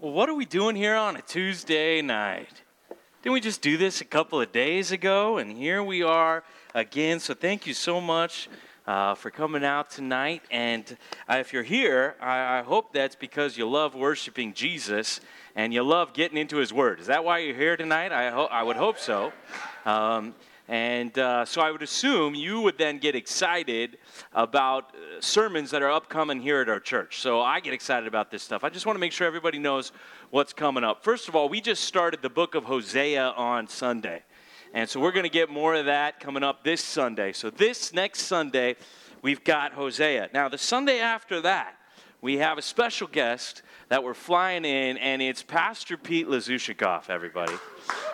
Well, what are we doing here on a Tuesday night? Didn't we just do this a couple of days ago? And here we are again. So thank you so much uh, for coming out tonight. And uh, if you're here, I, I hope that's because you love worshiping Jesus and you love getting into His Word. Is that why you're here tonight? I, ho- I would hope so. Um, and uh, so I would assume you would then get excited about uh, sermons that are upcoming here at our church. So I get excited about this stuff. I just want to make sure everybody knows what's coming up. First of all, we just started the book of Hosea on Sunday. And so we're going to get more of that coming up this Sunday. So this next Sunday, we've got Hosea. Now, the Sunday after that, we have a special guest that we're flying in, and it's Pastor Pete Lazushikoff, everybody.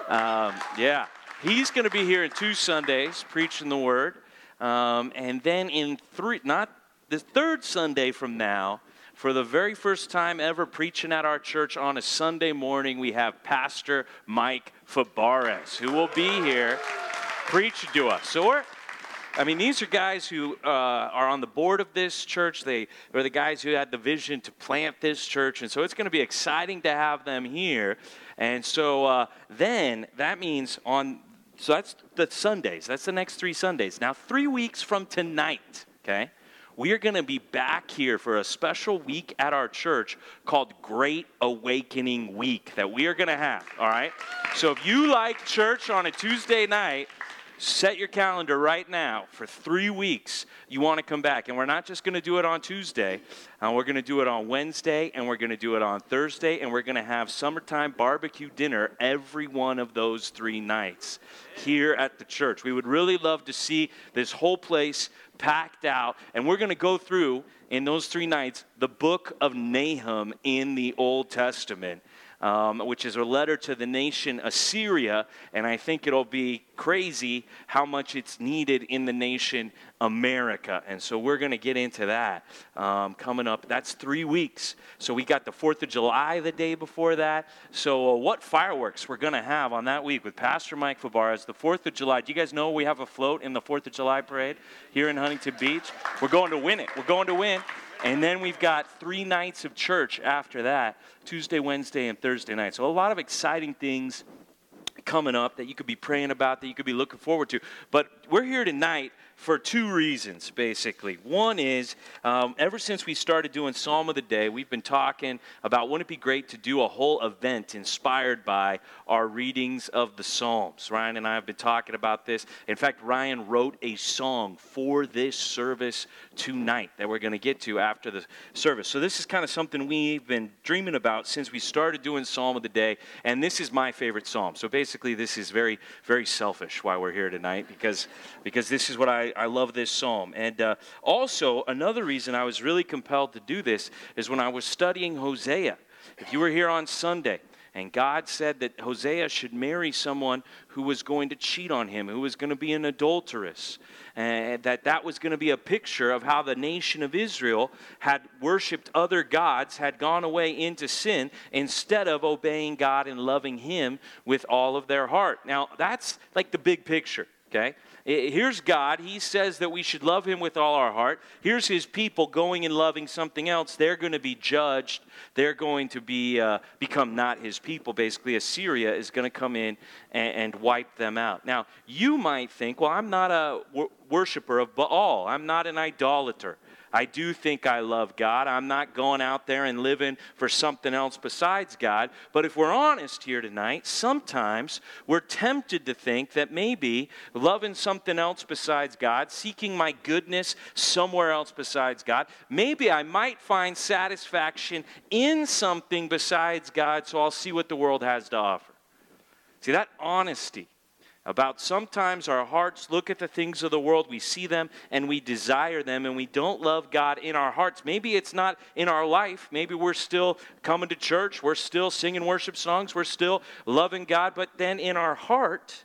Um, yeah. He's going to be here in two Sundays preaching the word. Um, and then in three, not the third Sunday from now, for the very first time ever preaching at our church on a Sunday morning, we have Pastor Mike Fabarez, who will be here preaching to us. So we're, I mean, these are guys who uh, are on the board of this church. They are the guys who had the vision to plant this church. And so it's going to be exciting to have them here. And so uh, then that means on so that's the Sundays. That's the next three Sundays. Now, three weeks from tonight, okay, we are going to be back here for a special week at our church called Great Awakening Week that we are going to have, all right? So if you like church on a Tuesday night, set your calendar right now for three weeks. You want to come back and we're not just going to do it on tuesday uh, we're going to do it on wednesday and we're going to do it on thursday and we're going to have summertime barbecue dinner every one of those three nights here at the church. We would really love to see this whole place packed out and we're going to go through in those three nights the book of nahum in the old testament um, which is a letter to the nation Assyria, and I think it'll be crazy how much it's needed in the nation America. And so we're going to get into that um, coming up. That's three weeks. So we got the 4th of July the day before that. So, uh, what fireworks we're going to have on that week with Pastor Mike Fabarez, the 4th of July. Do you guys know we have a float in the 4th of July parade here in Huntington Beach? We're going to win it. We're going to win. And then we've got three nights of church after that Tuesday, Wednesday, and Thursday night. So, a lot of exciting things coming up that you could be praying about, that you could be looking forward to. But we're here tonight for two reasons, basically. One is, um, ever since we started doing Psalm of the Day, we've been talking about wouldn't it be great to do a whole event inspired by our readings of the Psalms. Ryan and I have been talking about this. In fact, Ryan wrote a song for this service tonight that we're going to get to after the service. So, this is kind of something we've been dreaming about since we started doing Psalm of the Day, and this is my favorite psalm. So, basically, this is very, very selfish why we're here tonight because, because this is what I I, love this psalm. And uh, also, another reason I was really compelled to do this is when I was studying Hosea. If you were here on Sunday, and God said that Hosea should marry someone who was going to cheat on him, who was going to be an adulteress. And that that was going to be a picture of how the nation of Israel had worshiped other gods, had gone away into sin, instead of obeying God and loving Him with all of their heart. Now, that's like the big picture, okay? Here's God. He says that we should love Him with all our heart. Here's His people going and loving something else. They're going to be judged. They're going to be uh, become not His people. Basically, Assyria is going to come in and, and, wipe them out. Now, you might think, well, I'm not a wor- worshiper of Baal. I'm not an idolater. I do think I love God. I'm not going out there and living for something else besides God. But if we're honest here tonight, sometimes we're tempted to think that maybe loving something else besides God, seeking my goodness somewhere else besides God, maybe I might find satisfaction in something besides God, so I'll see what the world has to offer. See, that honesty about sometimes our hearts look at the things of the world, we see them and we desire them, and we don't love God in our hearts. Maybe it's not in our life. Maybe we're still coming to church, we're still singing worship songs, we're still loving God, but then in our heart,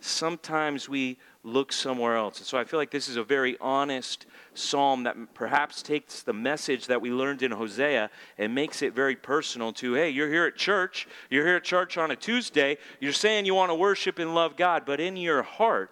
sometimes we look somewhere else. And so I feel like this is a very honest psalm that perhaps takes the message that we learned in Hosea and makes it very personal to hey, you're here at church, you're here at church on a Tuesday, you're saying you want to worship and love God, but in your heart,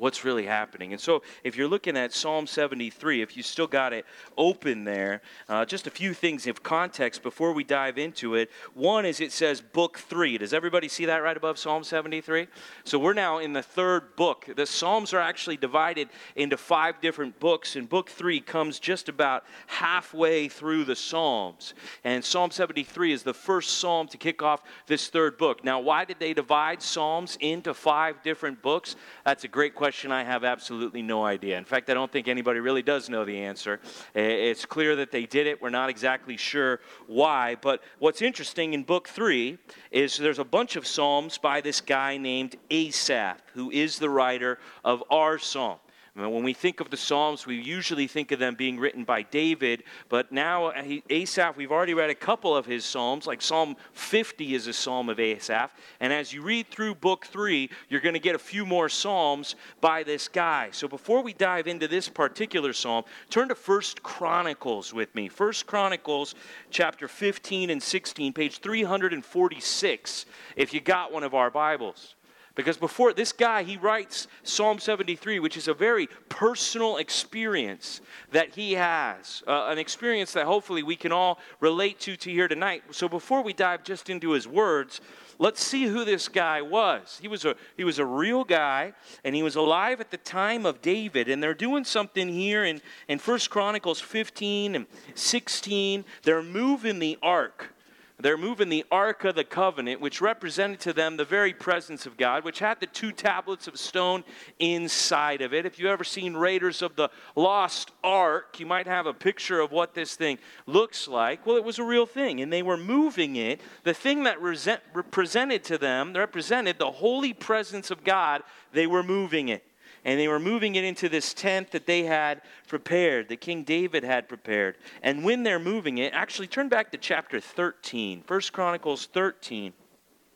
what's really happening. And so, if you're looking at Psalm 73, if you still got it open there, uh, just a few things of context before we dive into it. One is it says book three. Does everybody see that right above Psalm 73? So, we're now in the third book. The Psalms are actually divided into five different books, and book three comes just about halfway through the Psalms. And Psalm 73 is the first psalm to kick off this third book. Now, why did they divide Psalms into five different books? That's a great question question, I have absolutely no idea. In fact, I don't think anybody really does know the answer. It's clear that they did it. We're not exactly sure why. But what's interesting in book three is there's a bunch of Psalms by this guy named Asaph, who is the writer of our Psalm. When we think of the Psalms, we usually think of them being written by David, but now uh, Asaph, we've already read a couple of his Psalms, like Psalm 50 is a Psalm of Asaph. And as you read through book three, you're going to get a few more Psalms by this guy. So before we dive into this particular Psalm, turn to First Chronicles with me. First Chronicles chapter 15 and 16, page 346, if you got one of our Bibles. Because before this guy, he writes Psalm 73, which is a very personal experience that he has, uh, an experience that hopefully we can all relate to to here tonight. So before we dive just into his words, let's see who this guy was. He was a he was a real guy, and he was alive at the time of David. And they're doing something here in in First Chronicles 15 and 16. They're moving the ark they're moving the Ark of the Covenant, which represented to them the very presence of God, which had the two tablets of stone inside of it. If you've ever seen Raiders of the Lost Ark, you might have a picture of what this thing looks like. Well, it was a real thing, and they were moving it. The thing that represented to them represented the holy presence of God, they were moving it and they were moving it into this tent that they had prepared, that King David had prepared. And when they're moving it, actually turn back to chapter 13, 1 Chronicles 13.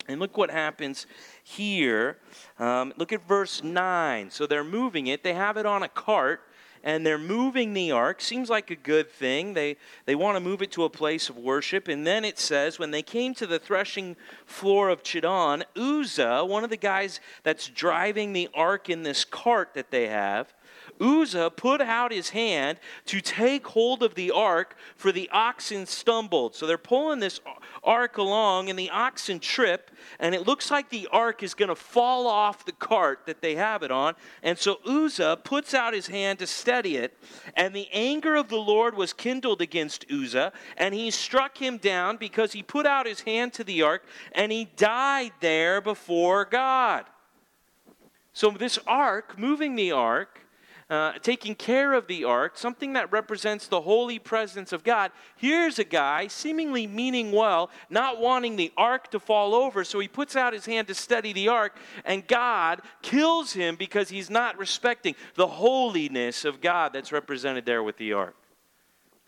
And look what happens here. Um, look at verse 9. So they're moving it, they have it on a cart and they're moving the ark. Seems like a good thing. They, they want to move it to a place of worship. And then it says, when they came to the threshing floor of Chidon, Uzzah, one of the guys that's driving the ark in this cart that they have, Uzzah put out his hand to take hold of the ark, for the oxen stumbled. So they're pulling this ark along, and the oxen trip, and it looks like the ark is going to fall off the cart that they have it on. And so Uzzah puts out his hand to steady it, and the anger of the Lord was kindled against Uzzah, and he struck him down because he put out his hand to the ark, and he died there before God. So, this ark, moving the ark, uh, taking care of the ark, something that represents the holy presence of God. Here's a guy seemingly meaning well, not wanting the ark to fall over, so he puts out his hand to steady the ark, and God kills him because he's not respecting the holiness of God that's represented there with the ark.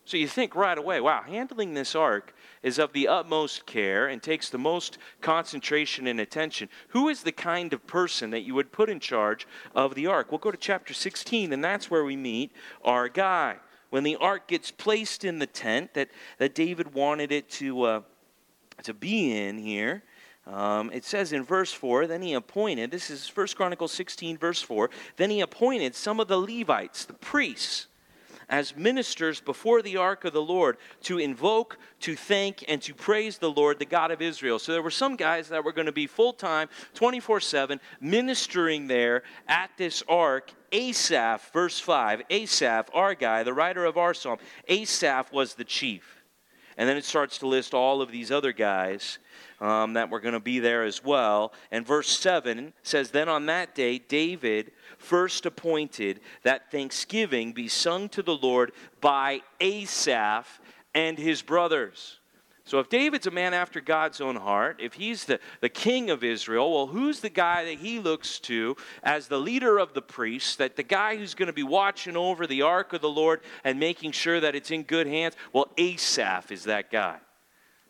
So you think right away, wow, handling this ark is of the utmost care and takes the most concentration and attention. Who is the kind of person that you would put in charge of the ark? We'll go to chapter 16, and that's where we meet our guy. When the ark gets placed in the tent that, that David wanted it to, uh, to be in here, um, it says in verse 4 then he appointed, this is 1 Chronicles 16, verse 4, then he appointed some of the Levites, the priests, as ministers before the ark of the Lord to invoke, to thank, and to praise the Lord, the God of Israel. So there were some guys that were going to be full time, 24 7, ministering there at this ark. Asaph, verse 5, Asaph, our guy, the writer of our psalm, Asaph was the chief. And then it starts to list all of these other guys um, that were going to be there as well. And verse 7 says, Then on that day, David first appointed that thanksgiving be sung to the Lord by Asaph and his brothers. So, if David's a man after God's own heart, if he's the, the king of Israel, well, who's the guy that he looks to as the leader of the priests, that the guy who's going to be watching over the ark of the Lord and making sure that it's in good hands? Well, Asaph is that guy.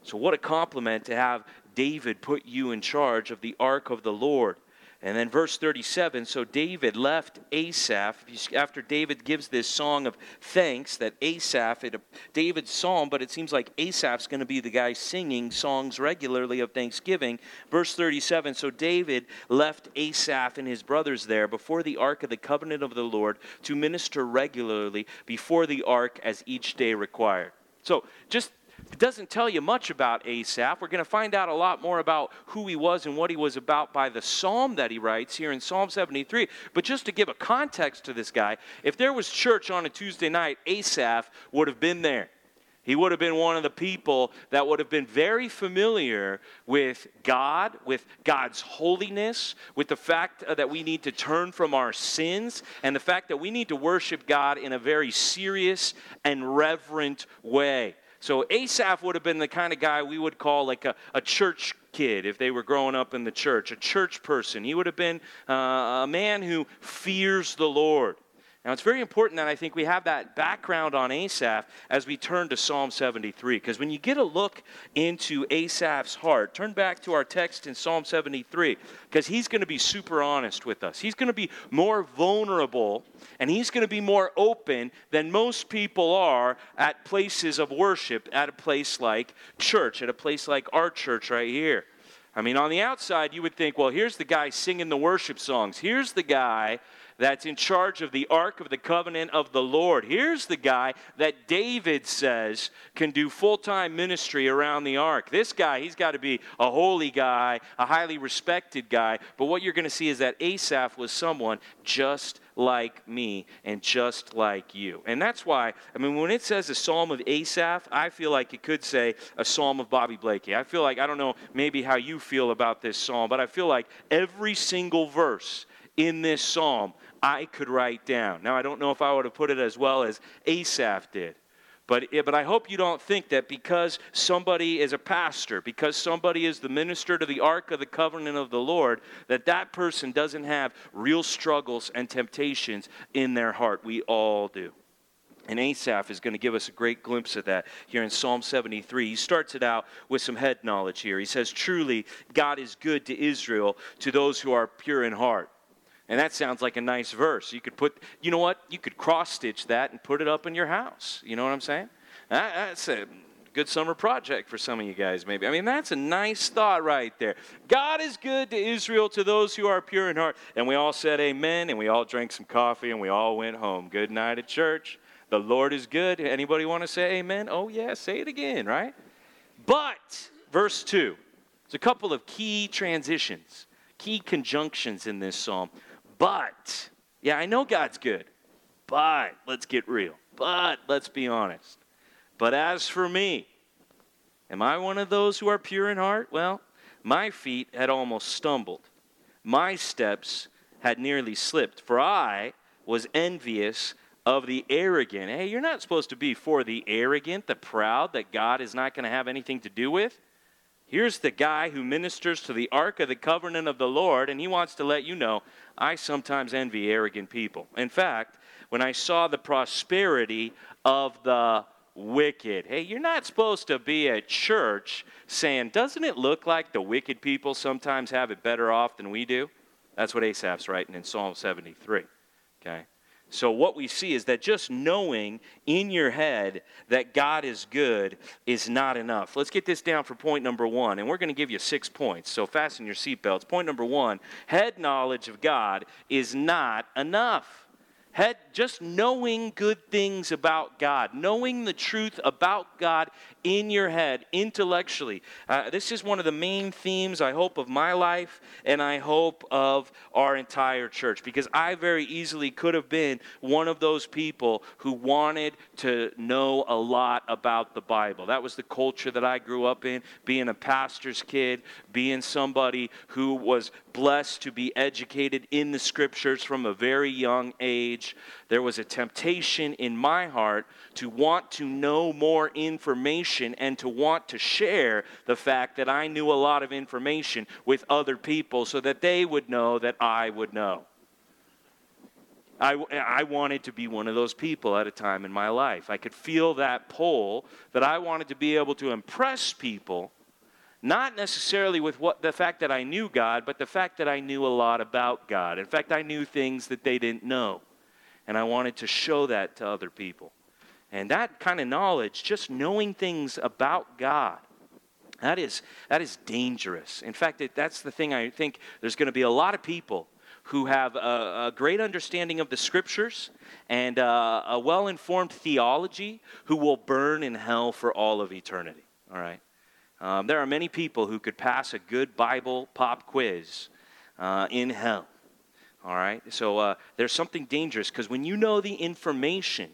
So, what a compliment to have David put you in charge of the ark of the Lord. And then verse 37 so David left Asaph after David gives this song of thanks that Asaph, it, David's psalm, but it seems like Asaph's going to be the guy singing songs regularly of thanksgiving. Verse 37 so David left Asaph and his brothers there before the ark of the covenant of the Lord to minister regularly before the ark as each day required. So just it doesn't tell you much about Asaph. We're going to find out a lot more about who he was and what he was about by the psalm that he writes here in Psalm 73. But just to give a context to this guy, if there was church on a Tuesday night, Asaph would have been there. He would have been one of the people that would have been very familiar with God, with God's holiness, with the fact that we need to turn from our sins, and the fact that we need to worship God in a very serious and reverent way. So Asaph would have been the kind of guy we would call like a, a church kid if they were growing up in the church, a church person. He would have been uh, a man who fears the Lord. Now, it's very important that I think we have that background on Asaph as we turn to Psalm 73. Because when you get a look into Asaph's heart, turn back to our text in Psalm 73, because he's going to be super honest with us. He's going to be more vulnerable and he's going to be more open than most people are at places of worship, at a place like church, at a place like our church right here. I mean, on the outside, you would think, well, here's the guy singing the worship songs. Here's the guy that's in charge of the Ark of the Covenant of the Lord. Here's the guy that David says can do full time ministry around the Ark. This guy, he's got to be a holy guy, a highly respected guy. But what you're going to see is that Asaph was someone just like me and just like you. And that's why, I mean, when it says a psalm of Asaph, I feel like it could say a psalm of Bobby Blakey. I feel like, I don't know maybe how you feel about this psalm, but I feel like every single verse in this psalm I could write down. Now, I don't know if I would have put it as well as Asaph did. But, but I hope you don't think that because somebody is a pastor, because somebody is the minister to the ark of the covenant of the Lord, that that person doesn't have real struggles and temptations in their heart. We all do. And Asaph is going to give us a great glimpse of that here in Psalm 73. He starts it out with some head knowledge here. He says, Truly, God is good to Israel, to those who are pure in heart. And that sounds like a nice verse. You could put, you know what? You could cross stitch that and put it up in your house. You know what I'm saying? That, that's a good summer project for some of you guys, maybe. I mean, that's a nice thought right there. God is good to Israel, to those who are pure in heart. And we all said amen, and we all drank some coffee, and we all went home. Good night at church. The Lord is good. Anybody want to say amen? Oh, yeah, say it again, right? But, verse 2, there's a couple of key transitions, key conjunctions in this psalm. But, yeah, I know God's good, but let's get real. But let's be honest. But as for me, am I one of those who are pure in heart? Well, my feet had almost stumbled, my steps had nearly slipped, for I was envious of the arrogant. Hey, you're not supposed to be for the arrogant, the proud, that God is not going to have anything to do with. Here's the guy who ministers to the ark of the covenant of the Lord, and he wants to let you know I sometimes envy arrogant people. In fact, when I saw the prosperity of the wicked, hey, you're not supposed to be at church saying, doesn't it look like the wicked people sometimes have it better off than we do? That's what Asaph's writing in Psalm 73. Okay? So, what we see is that just knowing in your head that God is good is not enough. Let's get this down for point number one, and we're going to give you six points. So, fasten your seatbelts. Point number one head knowledge of God is not enough. Head, just knowing good things about God, knowing the truth about God in your head intellectually. Uh, this is one of the main themes, I hope, of my life and I hope of our entire church because I very easily could have been one of those people who wanted to know a lot about the Bible. That was the culture that I grew up in, being a pastor's kid, being somebody who was blessed to be educated in the scriptures from a very young age. There was a temptation in my heart to want to know more information and to want to share the fact that I knew a lot of information with other people so that they would know that I would know. I, I wanted to be one of those people at a time in my life. I could feel that pull that I wanted to be able to impress people Not necessarily with what the fact that I knew God, but the fact that I knew a lot about God. In fact, I knew things that they didn't know. And I wanted to show that to other people. And that kind of knowledge, just knowing things about God, that is, that is dangerous. In fact, it, that's the thing I think there's going to be a lot of people who have a, a great understanding of the scriptures and uh, a well informed theology who will burn in hell for all of eternity. All right? Um, there are many people who could pass a good Bible pop quiz uh, in hell. All right? So uh, there's something dangerous because when you know the information,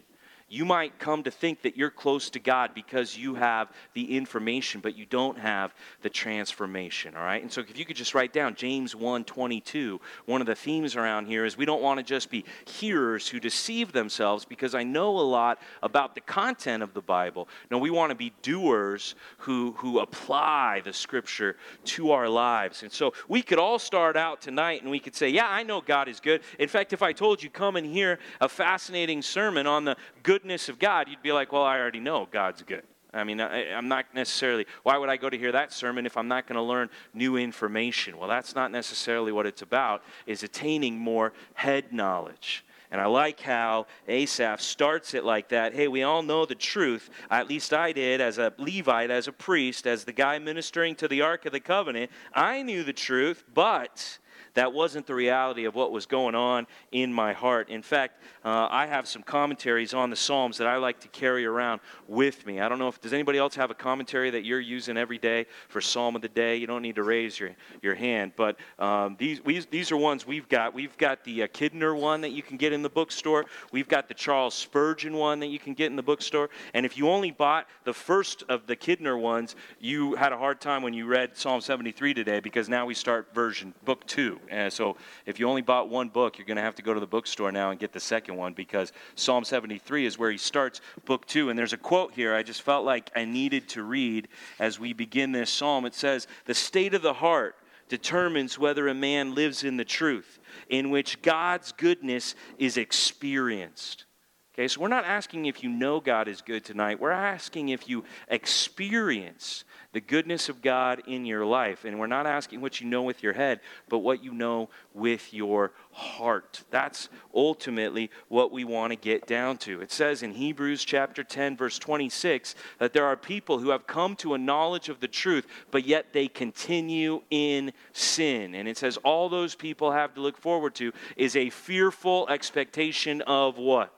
you might come to think that you're close to God because you have the information, but you don't have the transformation, all right? And so if you could just write down James 1 22, one of the themes around here is we don't want to just be hearers who deceive themselves because I know a lot about the content of the Bible. No, we want to be doers who, who apply the scripture to our lives. And so we could all start out tonight and we could say, Yeah, I know God is good. In fact, if I told you, come and hear a fascinating sermon on the good goodness of God, you'd be like, well, I already know God's good. I mean, I, am not necessarily, why would I go to hear that sermon if I'm not going to learn new information? Well, that's not necessarily what it's about, is attaining more head knowledge. And I like how Asaph starts it like that. Hey, we all know the truth. At least I did as a Levite, as a priest, as the guy ministering to the Ark of the Covenant. I knew the truth, but that wasn't the reality of what was going on in my heart. In fact, uh, I have some commentaries on the Psalms that I like to carry around with me. I don't know if does anybody else have a commentary that you're using every day for Psalm of the day. You don't need to raise your, your hand, but um, these we, these are ones we've got. We've got the uh, Kidner one that you can get in the bookstore. We've got the Charles Spurgeon one that you can get in the bookstore. And if you only bought the first of the Kidner ones, you had a hard time when you read Psalm 73 today because now we start version book two. And so if you only bought one book, you're going to have to go to the bookstore now and get the second one because Psalm 73 is where he starts book two. And there's a quote here I just felt like I needed to read as we begin this psalm. It says, The state of the heart determines whether a man lives in the truth, in which God's goodness is experienced. Okay, so we're not asking if you know God is good tonight. We're asking if you experience the goodness of God in your life. And we're not asking what you know with your head, but what you know with your heart. That's ultimately what we want to get down to. It says in Hebrews chapter 10, verse 26, that there are people who have come to a knowledge of the truth, but yet they continue in sin. And it says all those people have to look forward to is a fearful expectation of what?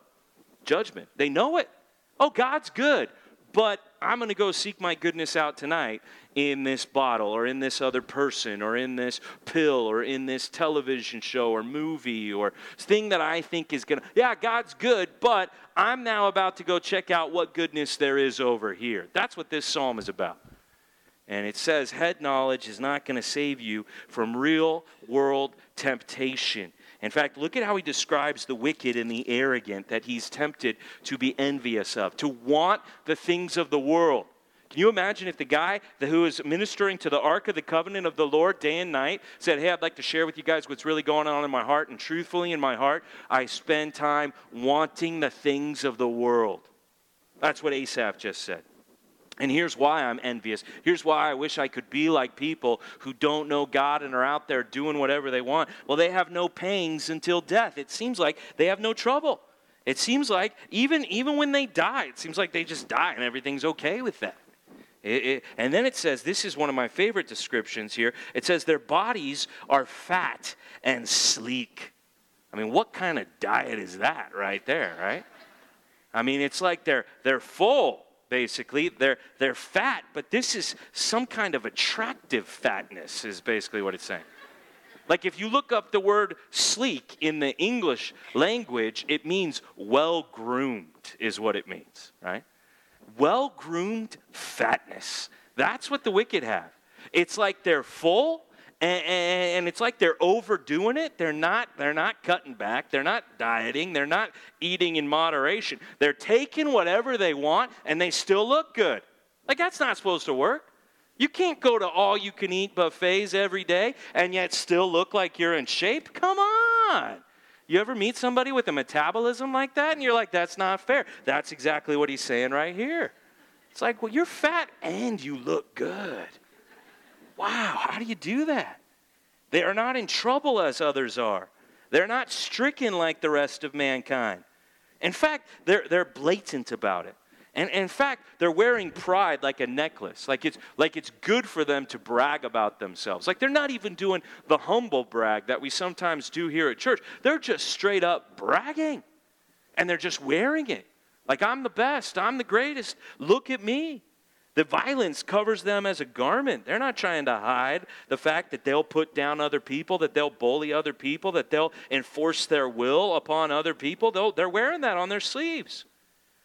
Judgment. They know it. Oh, God's good. But I'm going to go seek my goodness out tonight in this bottle or in this other person or in this pill or in this television show or movie or thing that I think is going to, yeah, God's good, but I'm now about to go check out what goodness there is over here. That's what this psalm is about. And it says, head knowledge is not going to save you from real world temptation. In fact, look at how he describes the wicked and the arrogant that he's tempted to be envious of, to want the things of the world. Can you imagine if the guy who is ministering to the Ark of the Covenant of the Lord day and night said, Hey, I'd like to share with you guys what's really going on in my heart, and truthfully in my heart, I spend time wanting the things of the world. That's what Asaph just said. And here's why I'm envious. Here's why I wish I could be like people who don't know God and are out there doing whatever they want. Well, they have no pangs until death. It seems like they have no trouble. It seems like even, even when they die, it seems like they just die and everything's okay with that. It, it, and then it says, this is one of my favorite descriptions here. It says, their bodies are fat and sleek. I mean, what kind of diet is that right there, right? I mean, it's like they're, they're full basically. They're, they're fat, but this is some kind of attractive fatness, is basically what it's saying. Like if you look up the word sleek in the English language, it means well groomed, is what it means, right? Well groomed fatness. That's what the wicked have. It's like they're full, and, and, it's like they're overdoing it. They're not, they're not cutting back. They're not dieting. They're not eating in moderation. They're taking whatever they want and they still look good. Like that's not supposed to work. You can't go to all you can eat buffets every day and yet still look like you're in shape. Come on. You ever meet somebody with a metabolism like that and you're like, that's not fair? That's exactly what he's saying right here. It's like, well, you're fat and you look good. Wow, how do you do that? They are not in trouble as others are. They're not stricken like the rest of mankind. In fact, they're, they're blatant about it. And, and, in fact, they're wearing pride like a necklace. Like it's, like it's good for them to brag about themselves. Like they're not even doing the humble brag that we sometimes do here at church. They're just straight up bragging. And they're just wearing it. Like I'm the best, I'm the greatest. Look at me. The violence covers them as a garment. They're not trying to hide the fact that they'll put down other people, that they'll bully other people, that they'll enforce their will upon other people. They'll, they're wearing that on their sleeves.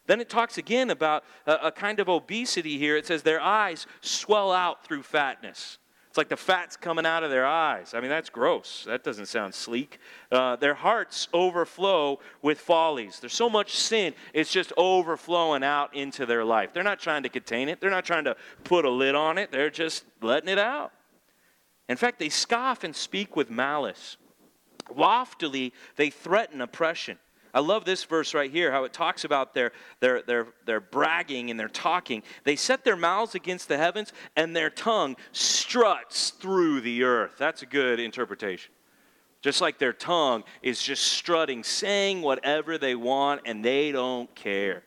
Then it talks again about a, a kind of obesity here. It says their eyes swell out through fatness. It's like the fat's coming out of their eyes. I mean, that's gross. That doesn't sound sleek. Uh, their hearts overflow with follies. There's so much sin, it's just overflowing out into their life. They're not trying to contain it, they're not trying to put a lid on it, they're just letting it out. In fact, they scoff and speak with malice. Loftily, they threaten oppression. I love this verse right here, how it talks about their, their, their, their bragging and their talking. They set their mouths against the heavens, and their tongue struts through the earth. That's a good interpretation. Just like their tongue is just strutting, saying whatever they want, and they don't care.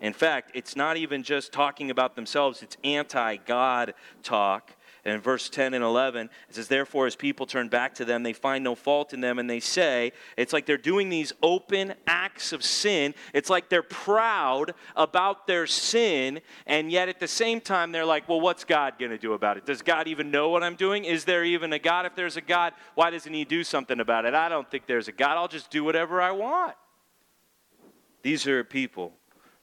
In fact, it's not even just talking about themselves, it's anti God talk. And in verse 10 and 11, it says, Therefore, as people turn back to them, they find no fault in them, and they say, it's like they're doing these open acts of sin. It's like they're proud about their sin, and yet at the same time, they're like, Well, what's God going to do about it? Does God even know what I'm doing? Is there even a God? If there's a God, why doesn't He do something about it? I don't think there's a God. I'll just do whatever I want. These are people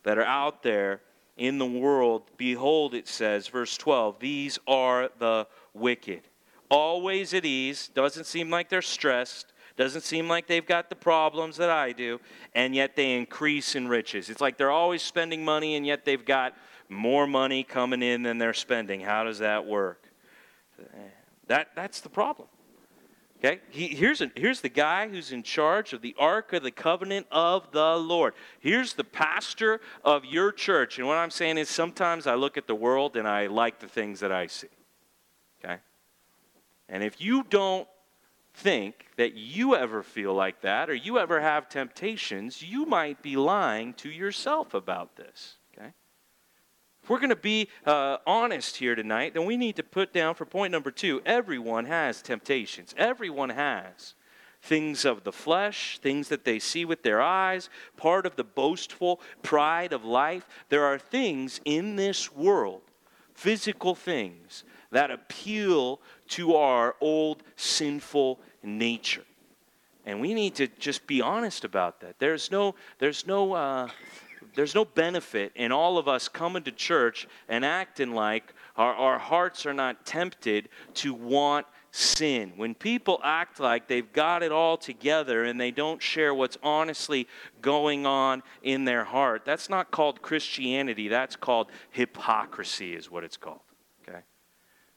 that are out there in the world, behold, it says, verse 12, these are the wicked. Always at ease, doesn't seem like they're stressed, doesn't seem like they've got the problems that I do, and yet they increase in riches. It's like they're always spending money, and yet they've got more money coming in than they're spending. How does that work? That, that's the problem. Okay, he, here's, a, here's the guy who's in charge of the Ark of the Covenant of the Lord. Here's the pastor of your church. And what I'm saying is sometimes I look at the world and I like the things that I see. Okay? And if you don't think that you ever feel like that or you ever have temptations, you might be lying to yourself about this we're going to be uh, honest here tonight, then we need to put down for point number two everyone has temptations. Everyone has things of the flesh, things that they see with their eyes, part of the boastful pride of life. There are things in this world, physical things, that appeal to our old sinful nature. And we need to just be honest about that. There's no, there's no, uh, there's no benefit in all of us coming to church and acting like our, our hearts are not tempted to want sin. When people act like they've got it all together and they don't share what's honestly going on in their heart, that's not called Christianity. That's called hypocrisy, is what it's called. Okay?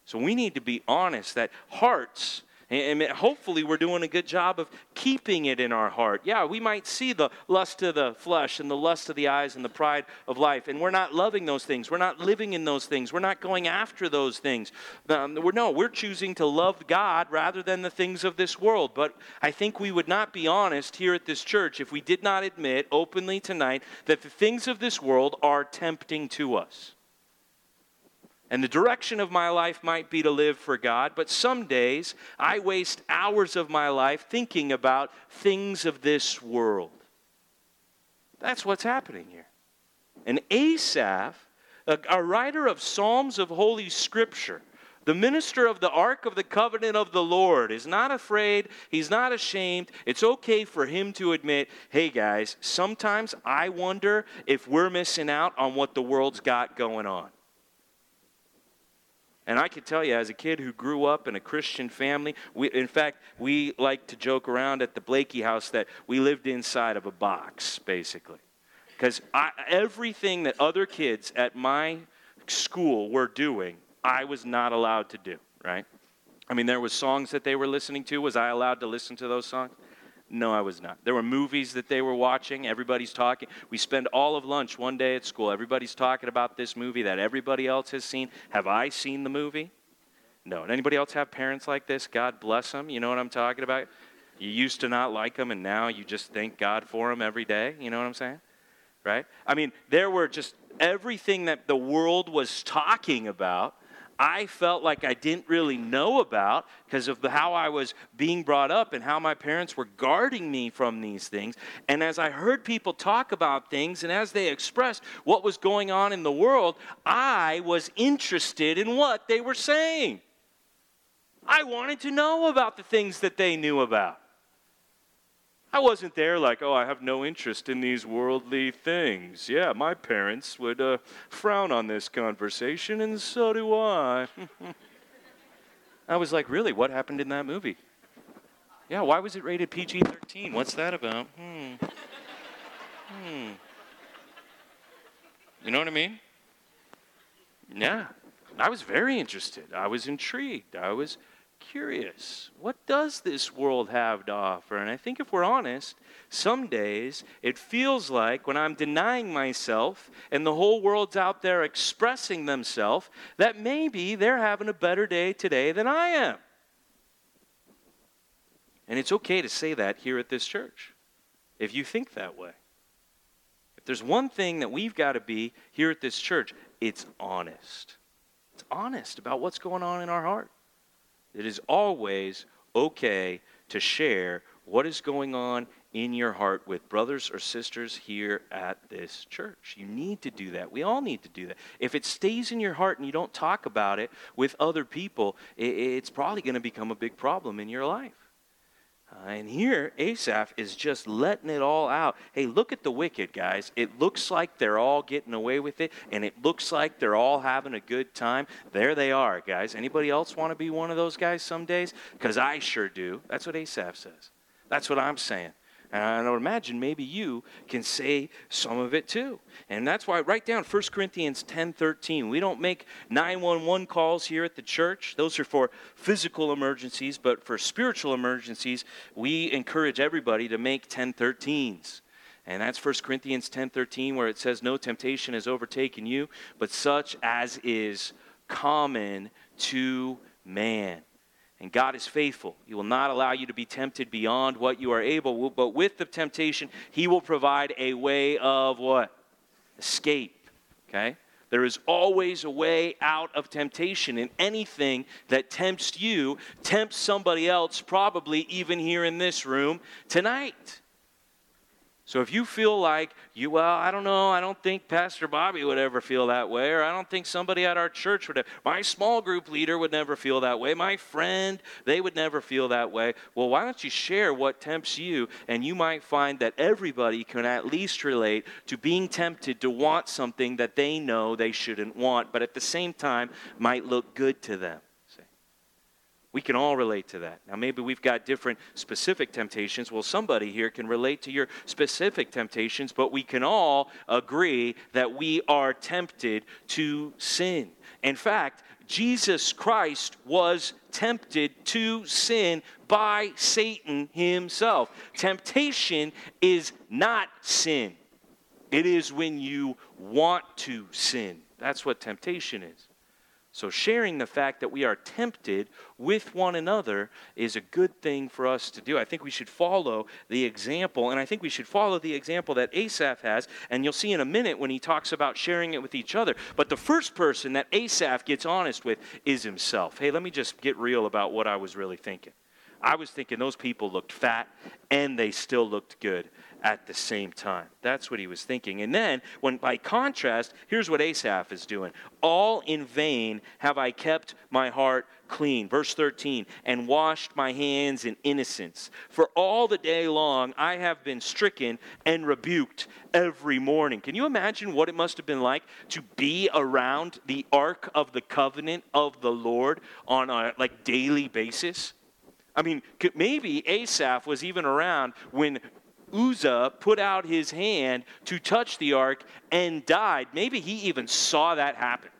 So we need to be honest that hearts and hopefully, we're doing a good job of keeping it in our heart. Yeah, we might see the lust of the flesh and the lust of the eyes and the pride of life, and we're not loving those things. We're not living in those things. We're not going after those things. Um, we're, no, we're choosing to love God rather than the things of this world. But I think we would not be honest here at this church if we did not admit openly tonight that the things of this world are tempting to us. And the direction of my life might be to live for God, but some days I waste hours of my life thinking about things of this world. That's what's happening here. And Asaph, a, a writer of Psalms of Holy Scripture, the minister of the Ark of the Covenant of the Lord is not afraid. He's not ashamed. It's okay for him to admit, hey guys, sometimes I wonder if we're missing out on what the world's got going on. And I can tell you, as a kid who grew up in a Christian family, we, in fact, we like to joke around at the Blakey house that we lived inside of a box, basically. Because everything that other kids at my school were doing, I was not allowed to do, right? I mean, there was songs that they were listening to. Was I allowed to listen to those songs? No, I was not. There were movies that they were watching. Everybody's talking. We spend all of lunch one day at school. Everybody's talking about this movie that everybody else has seen. Have I seen the movie? No. Anybody else have parents like this? God bless them. You know what I'm talking about? You used to not like them, and now you just thank God for them every day. You know what I'm saying? Right? I mean, there were just everything that the world was talking about I felt like I didn't really know about because of how I was being brought up and how my parents were guarding me from these things. And as I heard people talk about things and as they expressed what was going on in the world, I was interested in what they were saying. I wanted to know about the things that they knew about. I wasn't there like, oh, I have no interest in these worldly things. Yeah, my parents would uh, frown on this conversation, and so do I. I was like, really? What happened in that movie? Yeah, why was it rated PG 13? What's that about? Hmm. Hmm. You know what I mean? Yeah. I was very interested. I was intrigued. I was curious. What does this world have to offer? And I think if we're honest, some days it feels like when I'm denying myself and the whole world's out there expressing themselves, that maybe they're having a better day today than I am. And it's okay to say that here at this church if you think that way. If there's one thing that we've got to be here at this church, it's honest. It's honest about what's going on in our heart. It is always okay to share what is going on in your heart with brothers or sisters here at this church. You need to do that. We all need to do that. If it stays in your heart and you don't talk about it with other people, it's probably going to become a big problem in your life. Uh, and here, Asaph is just letting it all out. Hey, look at the wicked, guys. It looks like they're all getting away with it, and it looks like they're all having a good time. There they are, guys. Anybody else want to be one of those guys some days? Because I sure do. That's what Asaph says. That's what I'm saying. And I would imagine maybe you can say some of it too. And that's why write down 1 Corinthians 10:13. We don't make 911 calls here at the church. Those are for physical emergencies, but for spiritual emergencies, we encourage everybody to make 1013s. And that's 1 Corinthians 10:13 where it says no temptation has overtaken you, but such as is common to man. And God is faithful. He will not allow you to be tempted beyond what you are able, but with the temptation, He will provide a way of what? Escape. Okay? There is always a way out of temptation, and anything that tempts you tempts somebody else, probably even here in this room tonight. So if you feel like you, well, I don't know, I don't think Pastor Bobby would ever feel that way, or I don't think somebody at our church would, my small group leader would never feel that way, my friend, they would never feel that way. Well, why don't you share what tempts you, and you might find that everybody can at least relate to being tempted to want something that they know they shouldn't want, but at the same time might look good to them. We can all relate to that. Now, maybe we've got different specific temptations. Well, somebody here can relate to your specific temptations, but we can all agree that we are tempted to sin. In fact, Jesus Christ was tempted to sin by Satan himself. Temptation is not sin, it is when you want to sin. That's what temptation is. So, sharing the fact that we are tempted with one another is a good thing for us to do. I think we should follow the example, and I think we should follow the example that Asaph has, and you'll see in a minute when he talks about sharing it with each other. But the first person that Asaph gets honest with is himself. Hey, let me just get real about what I was really thinking. I was thinking those people looked fat and they still looked good at the same time. That's what he was thinking. And then, when by contrast, here's what Asaph is doing All in vain have I kept my heart clean. Verse 13, and washed my hands in innocence. For all the day long I have been stricken and rebuked every morning. Can you imagine what it must have been like to be around the ark of the covenant of the Lord on a like daily basis? I mean, maybe Asaph was even around when Uzzah put out his hand to touch the ark and died. Maybe he even saw that happen.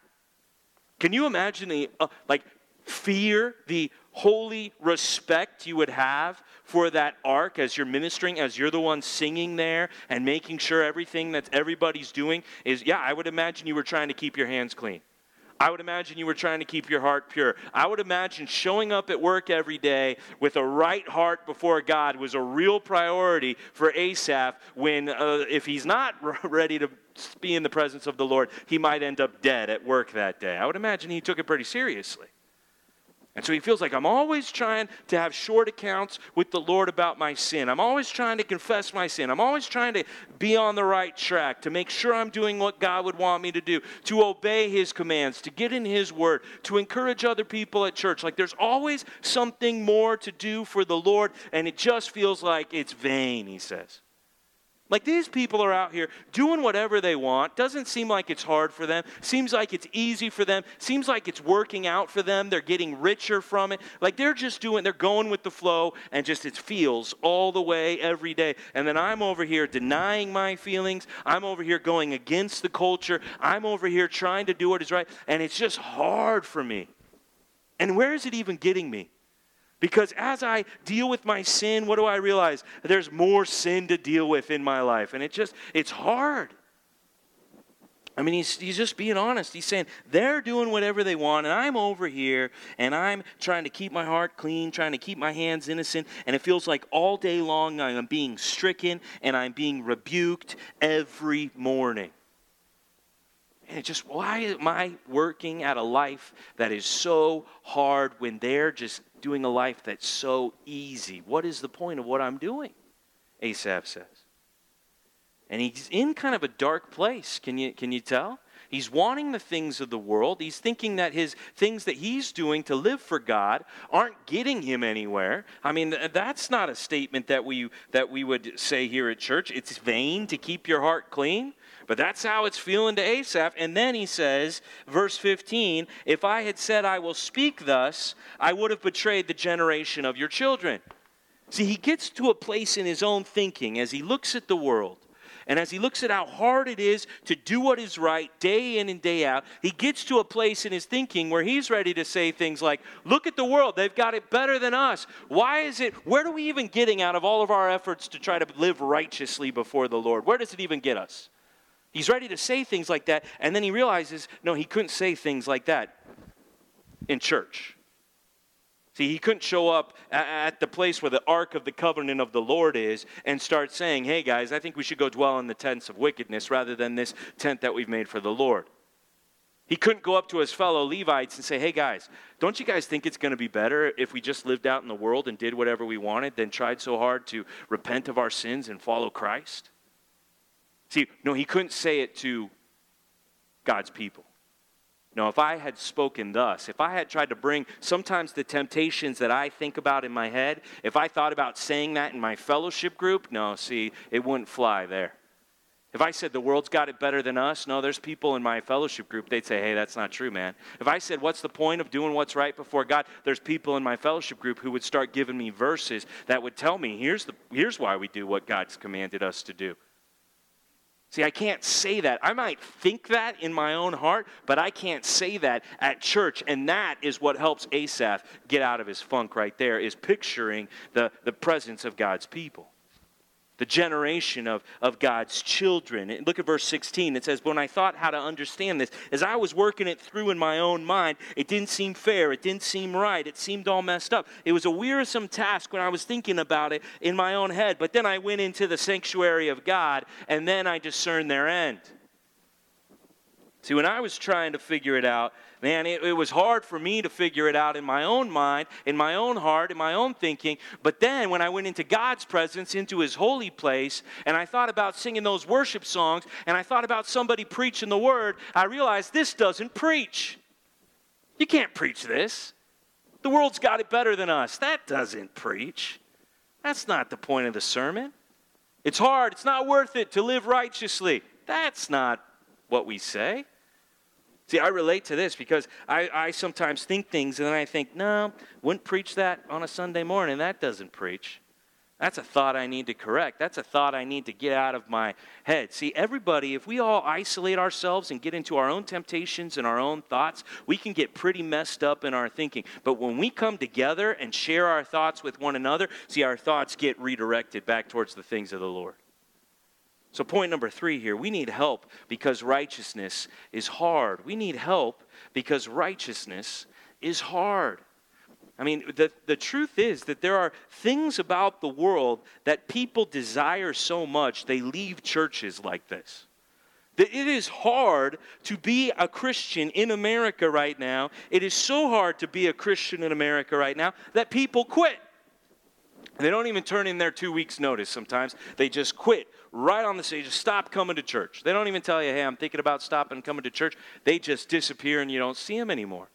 Can you imagine the uh, like fear, the holy respect you would have for that ark as you're ministering, as you're the one singing there and making sure everything that everybody's doing is, yeah, I would imagine you were trying to keep your hands clean. I would imagine you were trying to keep your heart pure. I would imagine showing up at work every day with a right heart before God was a real priority for Asaph when, uh, if he's not ready to be in the presence of the Lord, he might end up dead at work that day. I would imagine he took it pretty seriously. And so he feels like I'm always trying to have short accounts with the Lord about my sin. I'm always trying to confess my sin. I'm always trying to be on the right track, to make sure I'm doing what God would want me to do, to obey his commands, to get in his word, to encourage other people at church. Like there's always something more to do for the Lord, and it just feels like it's vain, he says. Like these people are out here doing whatever they want. Doesn't seem like it's hard for them. Seems like it's easy for them. Seems like it's working out for them. They're getting richer from it. Like they're just doing, they're going with the flow and just it feels all the way every day. And then I'm over here denying my feelings. I'm over here going against the culture. I'm over here trying to do what is right. And it's just hard for me. And where is it even getting me? Because as I deal with my sin, what do I realize? There's more sin to deal with in my life. And it just, it's hard. I mean, he's, he's just being honest. He's saying they're doing whatever they want, and I'm over here, and I'm trying to keep my heart clean, trying to keep my hands innocent, and it feels like all day long I'm being stricken and I'm being rebuked every morning. And it just, why am I working at a life that is so hard when they're just doing a life that's so easy. What is the point of what I'm doing? Asaph says. And he's in kind of a dark place. Can you, can you tell? He's wanting the things of the world. He's thinking that his things that he's doing to live for God aren't getting him anywhere. I mean, that's not a statement that we that we would say here at church. It's vain to keep your heart clean. But that's how it's feeling to Asaph. And then he says, verse 15, if I had said, I will speak thus, I would have betrayed the generation of your children. See, he gets to a place in his own thinking as he looks at the world. And as he looks at how hard it is to do what is right day in and day out, he gets to a place in his thinking where he's ready to say things like, Look at the world, they've got it better than us. Why is it, where are we even getting out of all of our efforts to try to live righteously before the Lord? Where does it even get us? He's ready to say things like that, and then he realizes, no, he couldn't say things like that in church. See, he couldn't show up at the place where the Ark of the Covenant of the Lord is and start saying, hey guys, I think we should go dwell in the tents of wickedness rather than this tent that we've made for the Lord. He couldn't go up to his fellow Levites and say, hey guys, don't you guys think it's going to be better if we just lived out in the world and did whatever we wanted than tried so hard to repent of our sins and follow Christ? See, no, he couldn't say it to God's people. No, if I had spoken thus, if I had tried to bring sometimes the temptations that I think about in my head, if I thought about saying that in my fellowship group, no, see, it wouldn't fly there. If I said the world's got it better than us, no, there's people in my fellowship group, they'd say, hey, that's not true, man. If I said, what's the point of doing what's right before God, there's people in my fellowship group who would start giving me verses that would tell me, here's, the, here's why we do what God's commanded us to do. See, I can't say that. I might think that in my own heart, but I can't say that at church. And that is what helps Asaph get out of his funk right there, is picturing the, the presence of God's people the generation of, of God's children. Look at verse 16. It says, When I thought how to understand this, as I was working it through in my own mind, it didn't seem fair. It didn't seem right. It seemed all messed up. It was a wearisome task when I was thinking about it in my own head. But then I went into the sanctuary of God, and then I discerned their end. See, when I was trying to figure it out, man, it, it, was hard for me to figure it out in my own mind, in my own heart, in my own thinking. But then when I went into God's presence, into His holy place, and I thought about singing those worship songs, and I thought about somebody preaching the word, I realized this doesn't preach. You can't preach this. The world's got it better than us. That doesn't preach. That's not the point of the sermon. It's hard. It's not worth it to live righteously. That's not what we say. See, I relate to this because I, I sometimes think things and then I think, no, wouldn't preach that on a Sunday morning. That doesn't preach. That's a thought I need to correct. That's a thought I need to get out of my head. See, everybody, if we all isolate ourselves and get into our own temptations and our own thoughts, we can get pretty messed up in our thinking. But when we come together and share our thoughts with one another, see, our thoughts get redirected back towards the things of the Lord. So, point number three here we need help because righteousness is hard. We need help because righteousness is hard. I mean, the, the truth is that there are things about the world that people desire so much, they leave churches like this. That it is hard to be a Christian in America right now. It is so hard to be a Christian in America right now that people quit. They don't even turn in their two weeks' notice sometimes. They just quit right on the stage. Stop coming to church. They don't even tell you, hey, I'm thinking about stopping coming to church. They just disappear and you don't see them anymore.